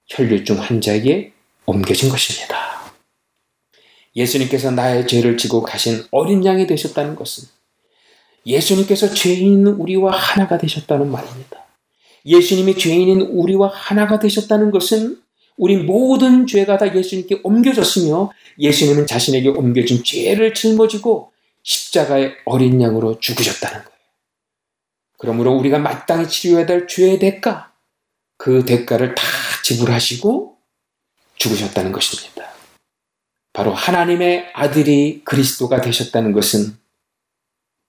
혈류증 환자에게 옮겨진 것입니다. 예수님께서 나의 죄를 지고 가신 어린 양이 되셨다는 것은 예수님께서 죄인 우리와 하나가 되셨다는 말입니다. 예수님이 죄인인 우리와 하나가 되셨다는 것은 우리 모든 죄가 다 예수님께 옮겨졌으며 예수님은 자신에게 옮겨진 죄를 짊어지고 십자가의 어린 양으로 죽으셨다는 거예요. 그러므로 우리가 마땅히 치료해야 될 죄의 대가, 그 대가를 다 지불하시고 죽으셨다는 것입니다. 바로 하나님의 아들이 그리스도가 되셨다는 것은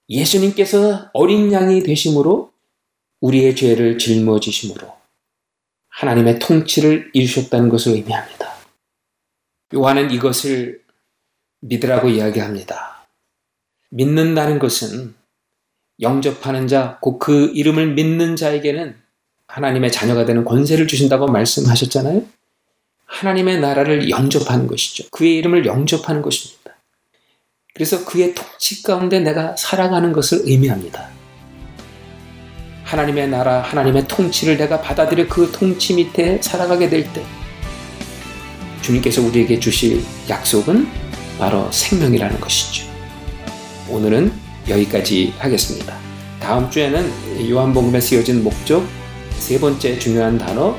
예수님께서 어린 양이 되심으로 우리의 죄를 짊어지심으로 하나님의 통치를 이루셨다는 것을 의미합니다. 요한은 이것을 믿으라고 이야기합니다. 믿는다는 것은 영접하는 자, 곧 그 이름을 믿는 자에게는 하나님의 자녀가 되는 권세를 주신다고 말씀하셨잖아요. 하나님의 나라를 영접하는 것이죠. 그의 이름을 영접하는 것입니다. 그래서 그의 통치 가운데 내가 살아가는 것을 의미합니다. 하나님의 나라, 하나님의 통치를 내가 받아들여 그 통치 밑에 살아가게 될 때, 주님께서 우리에게 주실 약속은 바로 생명이라는 것이죠. 오늘은 여기까지 하겠습니다. 다음 주에는 요한복음에 쓰여진 목적 세 번째 중요한 단어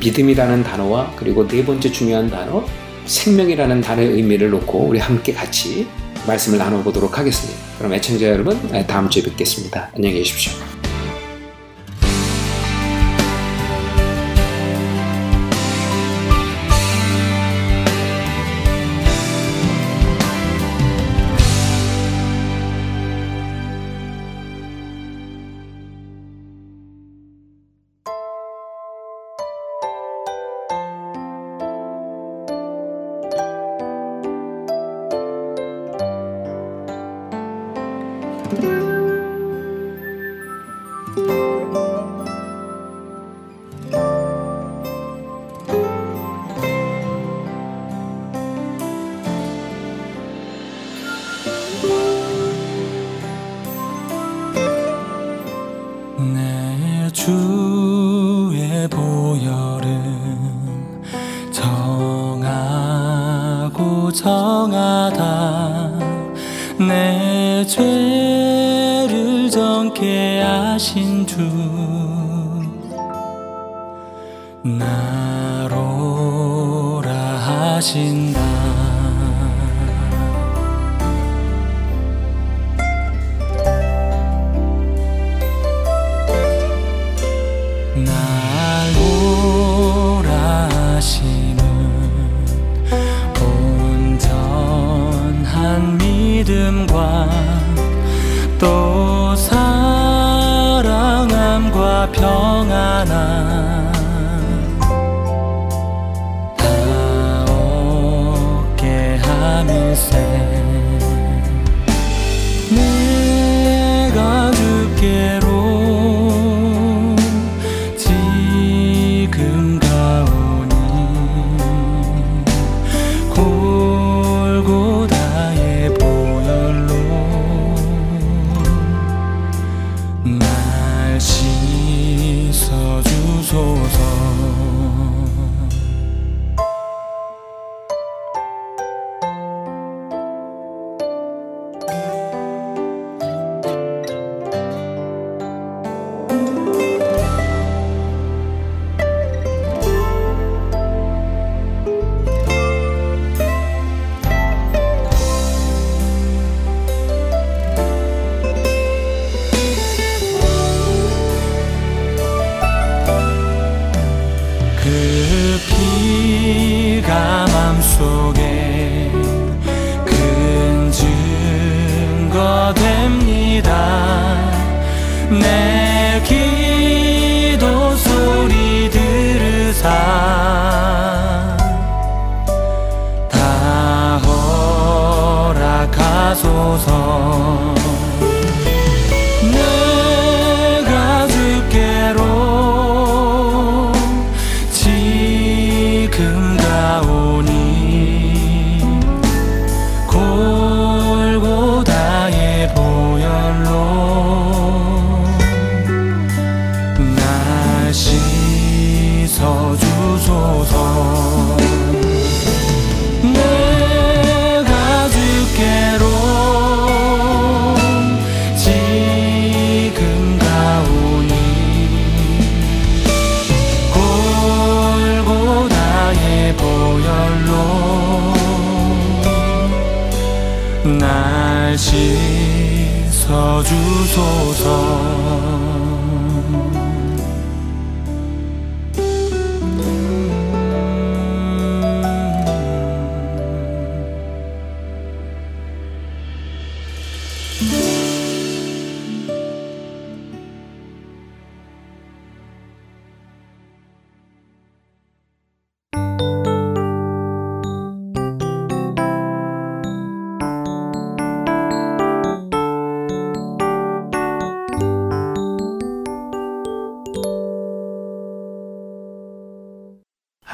믿음이라는 단어와 그리고 네 번째 중요한 단어 생명이라는 단어의 의미를 놓고 우리 함께 같이 말씀을 나눠보도록 하겠습니다. 그럼 애청자 여러분 다음 주에 뵙겠습니다. 안녕히 계십시오.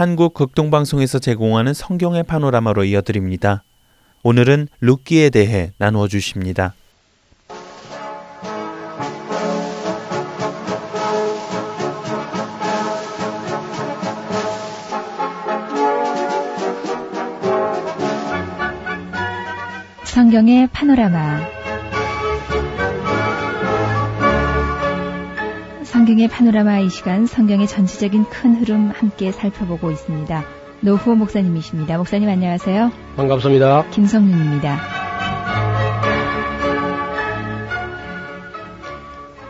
한국 극동방송에서 제공하는 성경의 파노라마로 이어드립니다. 오늘은 룻기에 대해 나누어 주십니다. 성경의 파노라마 성경의 파노라마 이 시간 성경의 전체적인 큰 흐름 함께 살펴보고 있습니다. 노후호 목사님이십니다. 목사님 안녕하세요. 반갑습니다. 김성윤입니다.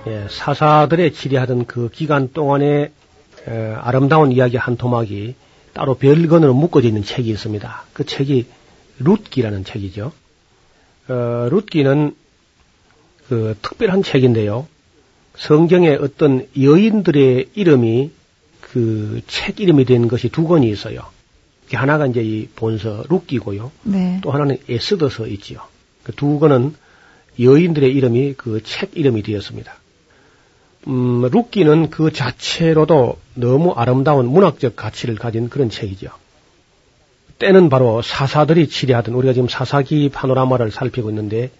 예, 사사들의 치리하던 그 기간 동안에 에, 아름다운 이야기 한 토막이 따로 별건으로 묶어져 있는 책이 있습니다. 그 책이 룻기라는 책이죠. 어, 룻기는 그 특별한 책인데요. 성경에 어떤 여인들의 이름이 그 책 이름이 된 것이 두 권이 있어요. 그 하나가 이제 이 본서 룻기고요. 네. 또 하나는 에스더서 있지요. 그 두 권은 여인들의 이름이 그 책 이름이 되었습니다. 음, 룻기는 그 자체로도 너무 아름다운 문학적 가치를 가진 그런 책이죠. 때는 바로 사사들이 치리하던 우리가 지금 사사기 파노라마를 살피고 있는데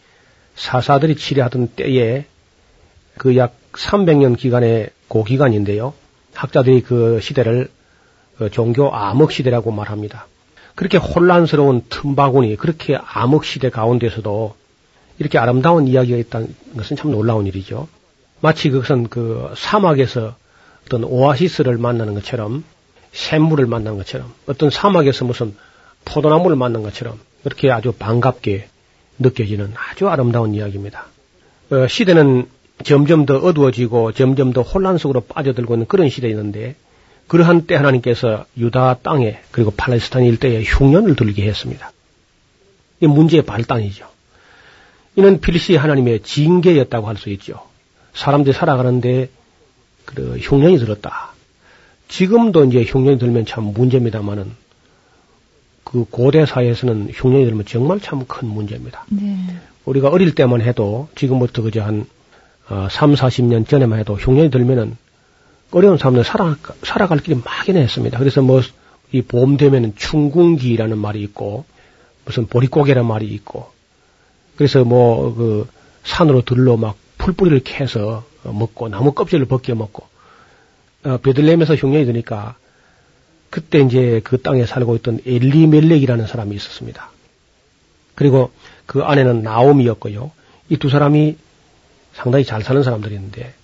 사사들이 치리하던 때에 그 약 300년 기간의 고기간인데요. 학자들이 그 시대를 그 종교 암흑 시대라고 말합니다. 그렇게 혼란스러운 틈바구니, 그렇게 암흑 시대 가운데서도 이렇게 아름다운 이야기가 있다는 것은 참 놀라운 일이죠. 마치 그것은 그 사막에서 어떤 오아시스를 만나는 것처럼 샘물을 만나는 것처럼 어떤 사막에서 무슨 포도나무를 만난 것처럼 그렇게 아주 반갑게 느껴지는 아주 아름다운 이야기입니다. 어, 시대는 점점 더 어두워지고 점점 더 혼란 속으로 빠져들고 있는 그런 시대였는데 그러한 때 하나님께서 유다 땅에 그리고 팔레스타인 일대에 흉년을 들게 했습니다. 이 문제의 발단이죠. 이는 필시 하나님의 징계였다고 할 수 있죠. 사람들이 살아가는데 그 흉년이 들었다. 지금도 이제 흉년이 들면 참 문제입니다만은 그 고대 사회에서는 흉년이 들면 정말 참 큰 문제입니다. 네. 우리가 어릴 때만 해도 지금부터 그저 한 어, 3, 40년 전에만 해도 흉년이 들면은 어려운 사람들 살아, 살아갈 길이 막연했습니다. 그래서 뭐, 이 봄 되면은 충궁기라는 말이 있고, 무슨 보릿고개라는 말이 있고, 그래서 뭐, 그, 산으로 들러 막 풀뿌리를 캐서 먹고, 나무 껍질을 벗겨 먹고, 어, 베들레헴에서 흉년이 드니까, 그때 이제 그 땅에 살고 있던 엘리멜렉이라는 사람이 있었습니다. 그리고 그 아내는 나옴이었고요. 이 두 사람이 상당히 잘 사는 사람들이었는데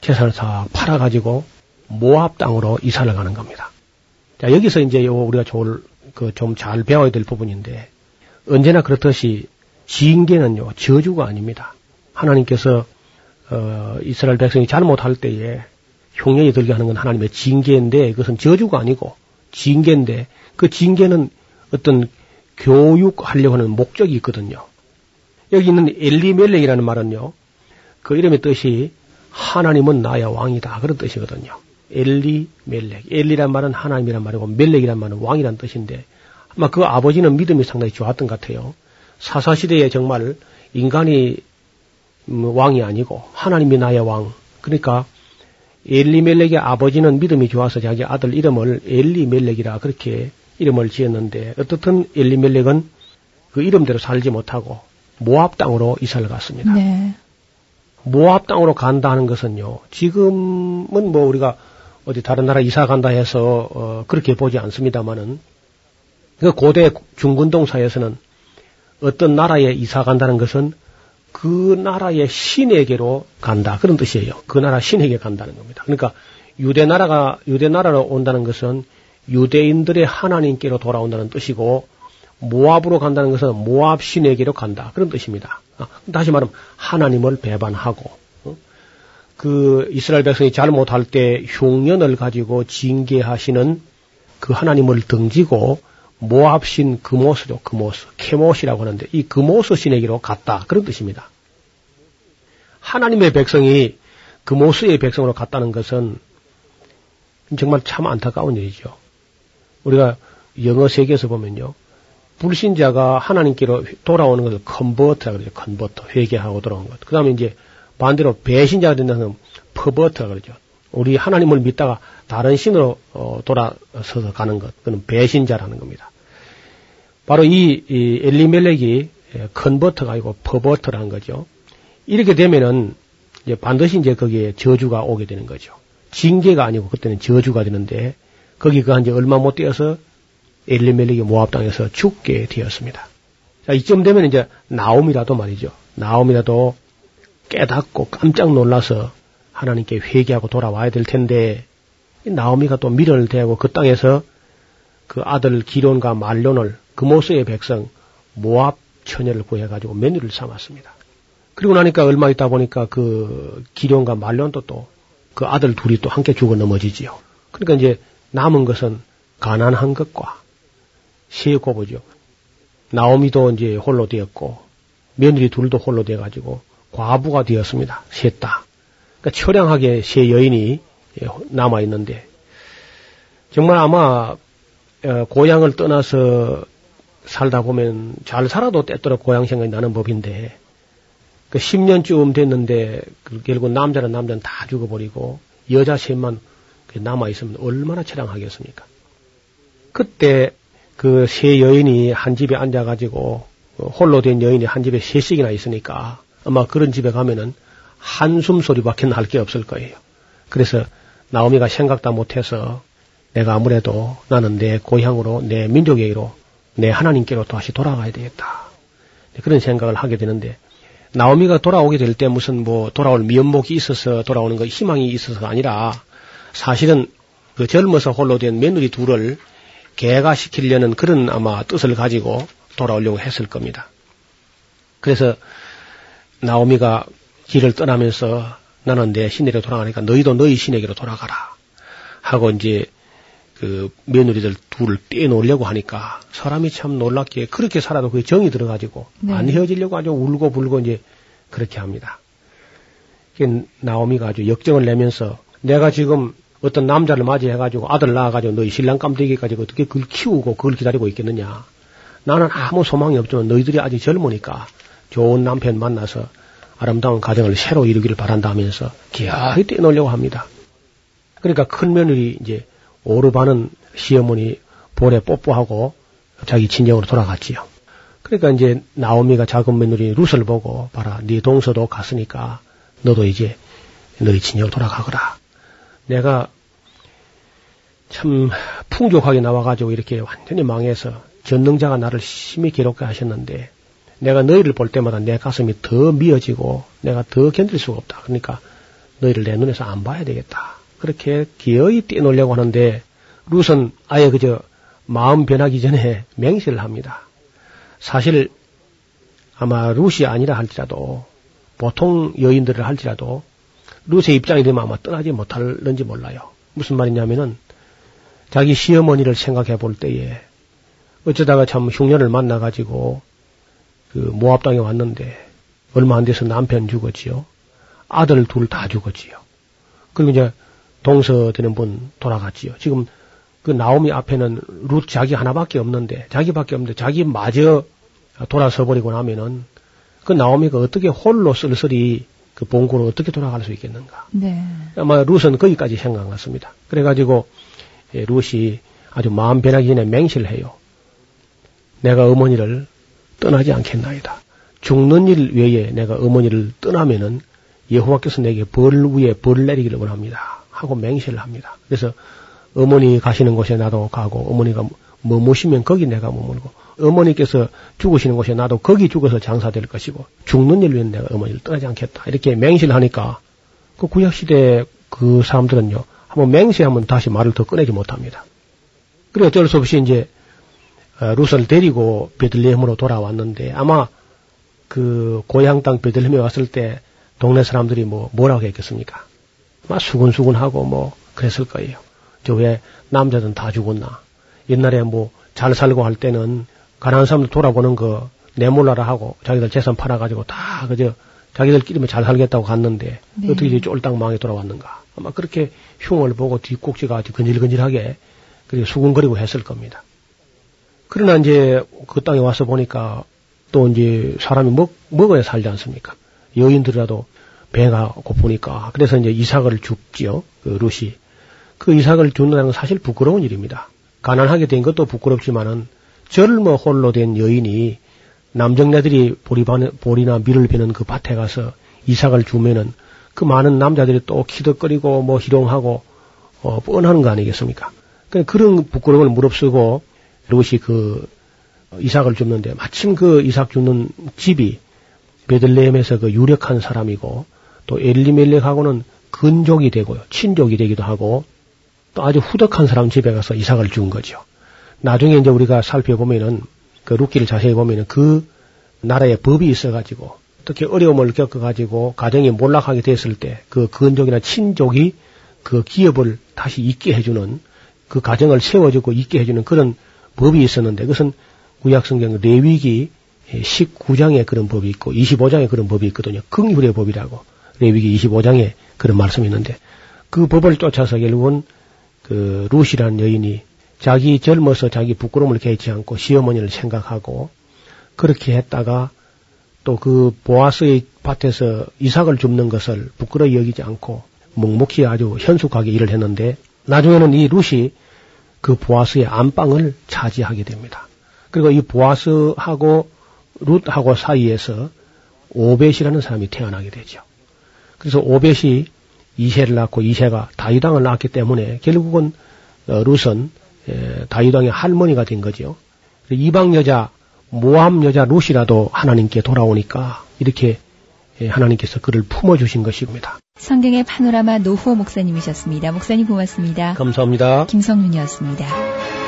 재산을 다 팔아가지고 모압 땅으로 이사를 가는 겁니다. 자 여기서 이제 요 우리가 좋을 그 좀 잘 배워야 될 부분인데 언제나 그렇듯이 징계는요 저주가 아닙니다. 하나님께서 어, 이스라엘 백성이 잘못할 때에 흉년이 들게 하는 건 하나님의 징계인데 그것은 저주가 아니고 징계인데 그 징계는 어떤 교육하려고 하는 목적이 있거든요. 여기 있는 엘리멜렉이라는 말은요. 그 이름의 뜻이 하나님은 나의 왕이다. 그런 뜻이거든요. 엘리 멜렉. 엘리란 말은 하나님이란 말이고 멜렉이란 말은 왕이란 뜻인데 아마 그 아버지는 믿음이 상당히 좋았던 것 같아요. 사사시대에 정말 인간이 음, 왕이 아니고 하나님이 나의 왕. 그러니까 엘리멜렉의 아버지는 믿음이 좋아서 자기 아들 이름을 엘리멜렉이라 그렇게 이름을 지었는데 어떻든 엘리멜렉은 그 이름대로 살지 못하고 모압 땅으로 이사를 갔습니다. 네. 모압 땅으로 간다 하는 것은요. 지금은 뭐 우리가 어디 다른 나라 이사 간다 해서 어, 그렇게 보지 않습니다만은 그 고대 중근동 사에서는 어떤 나라에 이사 간다는 것은 그 나라의 신에게로 간다 그런 뜻이에요. 그 나라 신에게 간다는 겁니다. 그러니까 유대 나라가 유대 나라로 온다는 것은 유대인들의 하나님께로 돌아온다는 뜻이고 모압으로 간다는 것은 모압 신에게로 간다 그런 뜻입니다. 아, 다시 말하면 하나님을 배반하고 어? 그 이스라엘 백성이 잘못할 때 흉년을 가지고 징계하시는 그 하나님을 등지고 모압 신 금오스죠 금오스 케모스라고 하는데 이 금오스 신에게로 갔다 그런 뜻입니다. 하나님의 백성이 금오스의 백성으로 갔다는 것은 정말 참 안타까운 일이죠. 우리가 영어 세계에서 보면요. 불신자가 하나님께로 돌아오는 것을 컨버트라 그러죠. 컨버터. 회개하고 돌아오는 것. 그 다음에 이제 반대로 배신자가 된다는 퍼버트라 그러죠. 우리 하나님을 믿다가 다른 신으로 어, 돌아서서 가는 것. 그는 배신자라는 겁니다. 바로 이, 이 엘리멜렉이 컨버터가 아니고 퍼버터라는 거죠. 이렇게 되면은 이제 반드시 이제 거기에 저주가 오게 되는 거죠. 징계가 아니고 그때는 저주가 되는데 거기 가 이제 얼마 못 되어서 엘리멜렉이 모압 땅에서 죽게 되었습니다. 자, 이쯤 되면 이제 나옴이라도 말이죠. 나옴이라도 깨닫고 깜짝 놀라서 하나님께 회개하고 돌아와야 될 텐데 나오미가 또 미련을 대고 그 땅에서 그 아들 기론과 말론을 그모스의 백성 모압 처녀를 구해가지고 며느리를 삼았습니다. 그리고 나니까 얼마 있다 보니까 그 기론과 말론도 또 그 아들 둘이 또 함께 죽어 넘어지지요. 그러니까 이제 남은 것은 가난한 것과 세 고부죠. 나오미도 이제 홀로 되었고 며느리 둘도 홀로 돼가지고 과부가 되었습니다. 셋 다. 그러니까 처량하게 세 여인이 남아 있는데 정말 아마 어, 고향을 떠나서 살다 보면 잘 살아도 때때로 고향 생각이 나는 법인데 그 10년쯤 됐는데 그 결국 남자는 남자는 다 죽어버리고 여자 셋만 남아 있으면 얼마나 처량하겠습니까? 그때 그 세 여인이 한 집에 앉아가지고 홀로 된 여인이 한 집에 셋씩이나 있으니까 아마 그런 집에 가면은 한숨 소리밖에 날 게 없을 거예요. 그래서 나오미가 생각도 못해서 내가 아무래도 나는 내 고향으로 내 민족에게로 내 하나님께로 다시 돌아가야 되겠다. 그런 생각을 하게 되는데 나오미가 돌아오게 될 때 무슨 뭐 돌아올 면목이 있어서 돌아오는 거 희망이 있어서가 아니라 사실은 그 젊어서 홀로 된 며느리 둘을 개가시키려는 그런 아마 뜻을 가지고 돌아오려고 했을 겁니다. 그래서 나오미가 길을 떠나면서 나는 내 시내로 돌아가니까 너희도 너희 시내기로 돌아가라 하고 이제 그 며느리들 둘을 떼놓으려고 하니까 사람이 참 놀랍게 그렇게 살아도 그게 정이 들어가지고 네. 안 헤어지려고 아주 울고 불고 이제 그렇게 합니다. 그 나오미가 아주 역정을 내면서 내가 지금 어떤 남자를 맞이해가지고 아들 낳아가지고 너희 신랑 가지고 어떻게 그걸 키우고 그걸 기다리고 있겠느냐. 나는 아무 소망이 없지만 너희들이 아직 젊으니까 좋은 남편 만나서 아름다운 가정을 새로 이루기를 바란다면서 기어이 떼놓으려고 합니다. 그러니까 큰 며느리 이제 오르바는 시어머니 볼에 뽀뽀하고 자기 친정으로 돌아갔지요. 그러니까 이제 나오미가 작은 며느리 룻을 보고 봐라 네 동서도 갔으니까 너도 이제 너희 친정으로 돌아가거라. 내가 참 풍족하게 나와가지고 이렇게 완전히 망해서 전능자가 나를 심히 괴롭게 하셨는데 내가 너희를 볼 때마다 내 가슴이 더 미어지고 내가 더 견딜 수가 없다. 그러니까 너희를 내 눈에서 안 봐야 되겠다. 그렇게 기어이 뛰놀려고 하는데 룻은 아예 그저 마음 변하기 전에 [laughs] 맹세를 합니다. 사실 아마 룻이 아니라 할지라도 보통 여인들을 할지라도 룻의 입장이 되면 아마 떠나지 못할는지 몰라요. 무슨 말이냐면은 자기 시어머니를 생각해 볼 때에 어쩌다가 참 흉년을 만나가지고 그 모압 땅에 왔는데 얼마 안 돼서 남편 죽었지요. 아들 둘 다 죽었지요. 그리고 이제 동서 되는 분 돌아갔지요. 지금 그 나오미 앞에는 룻 자기 하나밖에 없는데 자기밖에 없는데 자기 마저 돌아서 버리고 나면은 그 나오미가 어떻게 홀로 쓸쓸히 그 본고로 어떻게 돌아갈 수 있겠는가. 네. 아마 룻은 거기까지 생각났습니다. 그래가지고 예, 룻이 아주 마음 변하기 전에 맹세를 해요. 내가 어머니를 떠나지 않겠나이다. 죽는 일 외에 내가 어머니를 떠나면은 여호와께서 내게 벌 위에 벌을 내리기를 원합니다. 하고 맹세를 합니다. 그래서 어머니 가시는 곳에 나도 가고 어머니가 머무시면 거기 내가 머물고 어머니께서 죽으시는 곳에 나도 거기 죽어서 장사될 것이고 죽는 일 외에 내가 어머니를 떠나지 않겠다. 이렇게 맹세를 하니까 그 구약시대 그 사람들은요 한번 맹세하면 다시 말을 더 꺼내지 못합니다. 그래 어쩔 수 없이 이제 어, 룻을 데리고 베들레헴으로 돌아왔는데 아마 그 고향 땅 베들레헴에 왔을 때 동네 사람들이 뭐 뭐라고 했겠습니까? 막 수근수근하고 뭐 그랬을 거예요. 저 왜 남자들은 다 죽었나? 옛날에 뭐 잘 살고 할 때는 가난한 사람들 돌아보는 거 내몰라라 하고 자기들 재산 팔아가지고 다 그저 자기들끼리만 잘 살겠다고 갔는데 네. 어떻게 이제 쫄딱 망해 돌아왔는가? 아마 그렇게 흉을 보고 뒷꼭지가 아주 근질근질하게 그렇게 수근거리고 했을 겁니다. 그러나 이제 그 땅에 와서 보니까 또 이제 사람이 먹, 먹어야 살지 않습니까? 여인들이라도 배가 고프니까. 그래서 이제 이삭을 줍지요. 그 룻이. 그 이삭을 준다는 건 사실 부끄러운 일입니다. 가난하게 된 것도 부끄럽지만은 젊어 홀로 된 여인이 남정네들이 보리반, 보리나 밀을 베는 그 밭에 가서 이삭을 주면은 그 많은 남자들이 또 키덕거리고 뭐 희롱하고 어, 뻔하는 거 아니겠습니까? 그 그런 부끄러움을 무릅쓰고 롯이 그 이삭을 줍는데 마침 그 이삭 주는 집이 베들레헴에서 그 유력한 사람이고 또 엘리멜렉하고는 근족이 되고요. 친족이 되기도 하고 또 아주 후덕한 사람 집에 가서 이삭을 준 거죠. 나중에 이제 우리가 살펴보면은 그 룻기를 자세히 보면은 그 나라에 법이 있어가지고 어떻게 어려움을 겪어가지고 가정이 몰락하게 됐을 때 그 근족이나 친족이 그 기업을 다시 있게 해주는 그 가정을 세워주고 있게 해주는 그런 법이 있었는데 그것은 구약성경 레위기 19장에 그런 법이 있고 25장에 그런 법이 있거든요. 긍휼의 법이라고 레위기 25장에 그런 말씀이 있는데 그 법을 쫓아서 결국은 그 루시라는 여인이 자기 젊어서 자기 부끄러움을 개치 않고 시어머니를 생각하고 그렇게 했다가 또 그 보아스의 밭에서 이삭을 줍는 것을 부끄러워 여기지 않고 묵묵히 아주 현숙하게 일을 했는데 나중에는 이 룻이 그 보아스의 안방을 차지하게 됩니다. 그리고 이 보아스하고 룻하고 사이에서 오벳이라는 사람이 태어나게 되죠. 그래서 오벳이 이세를 낳고 이세가 다윗왕을 낳았기 때문에 결국은 어, 룻은 에, 다윗왕의 할머니가 된 거죠. 이방 여자 모함 여자 룻이라도 하나님께 돌아오니까 이렇게 예, 하나님께서 그를 품어 주신 것입니다. 성경의 파노라마 노후호 목사님이셨습니다. 목사님 고맙습니다. 감사합니다. 김성윤이었습니다.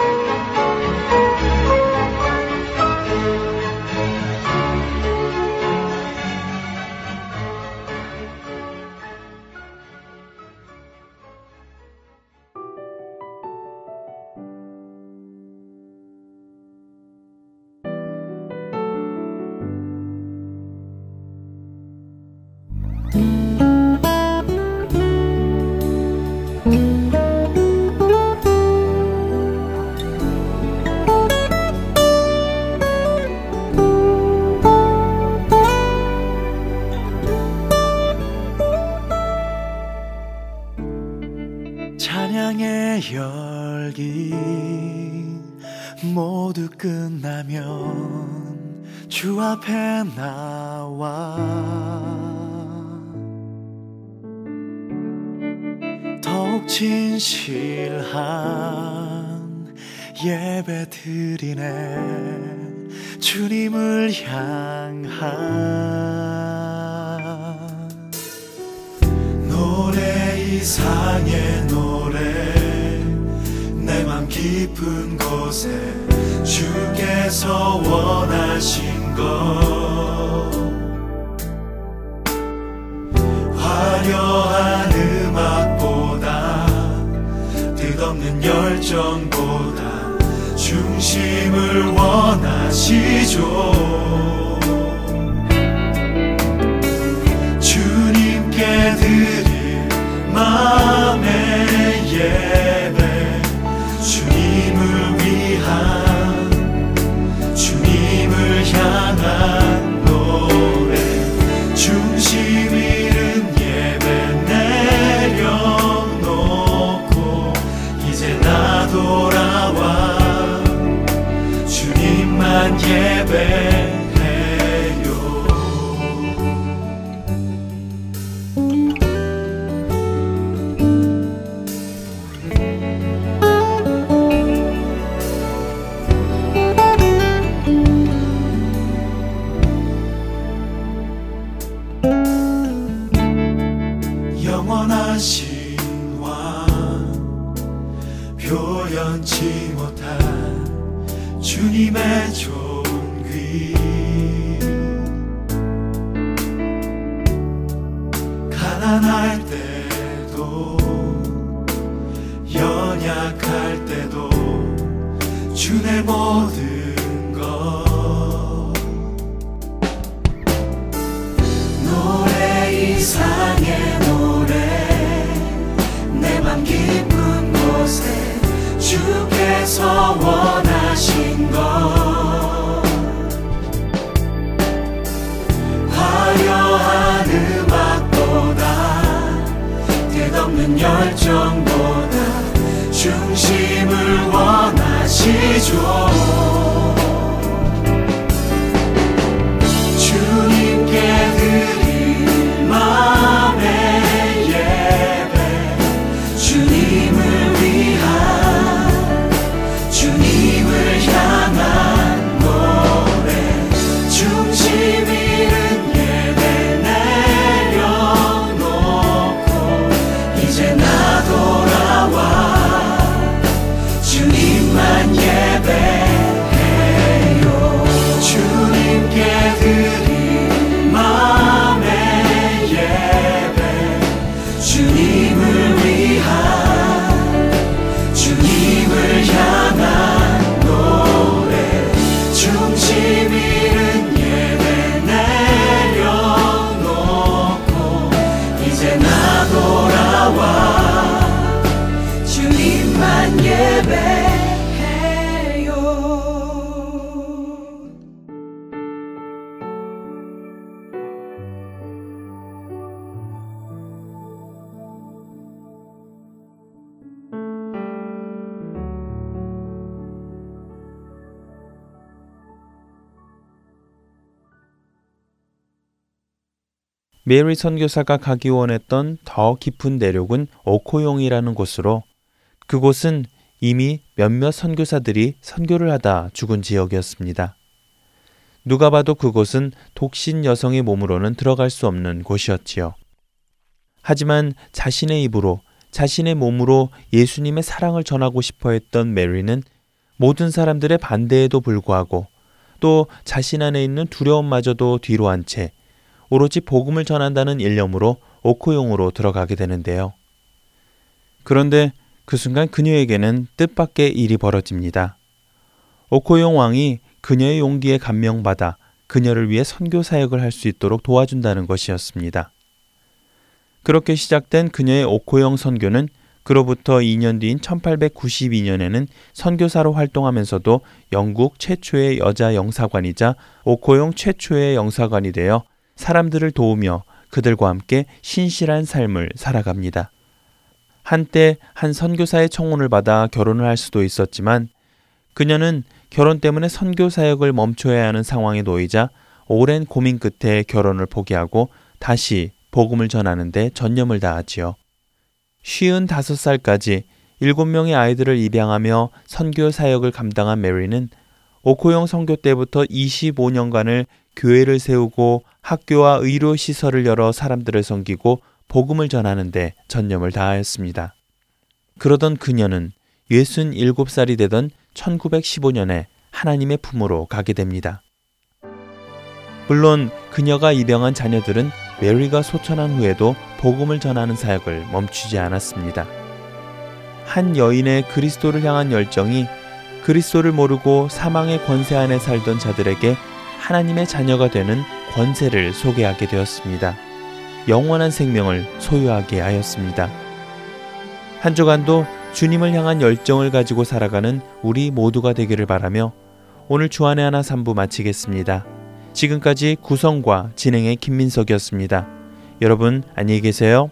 드리네. 주님을 향한 노래 이상의 노래. 내 맘 깊은 곳에 주께서 원하신 것. 화려한 음악보다 뜻없는 열정보다 중심을 원하시죠. 주님께 드릴 마음의 예 메리 선교사가 가기 원했던 더 깊은 내륙은 오코용이라는 곳으로 그곳은 이미 몇몇 선교사들이 선교를 하다 죽은 지역이었습니다. 누가 봐도 그곳은 독신 여성의 몸으로는 들어갈 수 없는 곳이었지요. 하지만 자신의 입으로 자신의 몸으로 예수님의 사랑을 전하고 싶어 했던 메리는 모든 사람들의 반대에도 불구하고 또 자신 안에 있는 두려움마저도 뒤로 한 채 오로지 복음을 전한다는 일념으로 오코용으로 들어가게 되는데요. 그런데 그 순간 그녀에게는 뜻밖의 일이 벌어집니다. 오코용 왕이 그녀의 용기에 감명받아 그녀를 위해 선교 사역을 할 수 있도록 도와준다는 것이었습니다. 그렇게 시작된 그녀의 오코용 선교는 그로부터 2년 뒤인 1892년에는 선교사로 활동하면서도 영국 최초의 여자 영사관이자 오코용 최초의 영사관이 되어 사람들을 도우며 그들과 함께 신실한 삶을 살아갑니다. 한때 한 선교사의 청혼을 받아 결혼을 할 수도 있었지만 그녀는 결혼 때문에 선교 사역을 멈춰야 하는 상황에 놓이자 오랜 고민 끝에 결혼을 포기하고 다시 복음을 전하는데 전념을 다하지요. 쉬운 다섯 살까지 일곱 명의 아이들을 입양하며 선교 사역을 감당한 메리는 오코용 선교 때부터 25년간을 교회를 세우고 학교와 의료 시설을 열어 사람들을 섬기고 복음을 전하는데 전념을 다하였습니다. 그러던 그녀는 67살이 되던 1915년에 하나님의 품으로 가게 됩니다. 물론 그녀가 입양한 자녀들은 메리가 소천한 후에도 복음을 전하는 사역을 멈추지 않았습니다. 한 여인의 그리스도를 향한 열정이 그리스도를 모르고 사망의 권세 안에 살던 자들에게 하나님의 자녀가 되는 권세를 소개하게 되었습니다. 영원한 생명을 소유하게 하였습니다. 한 주간도 주님을 향한 열정을 가지고 살아가는 우리 모두가 되기를 바라며 오늘 주안의 하나 3부 마치겠습니다. 지금까지 구성과 진행의 김민석이었습니다. 여러분 안녕히 계세요.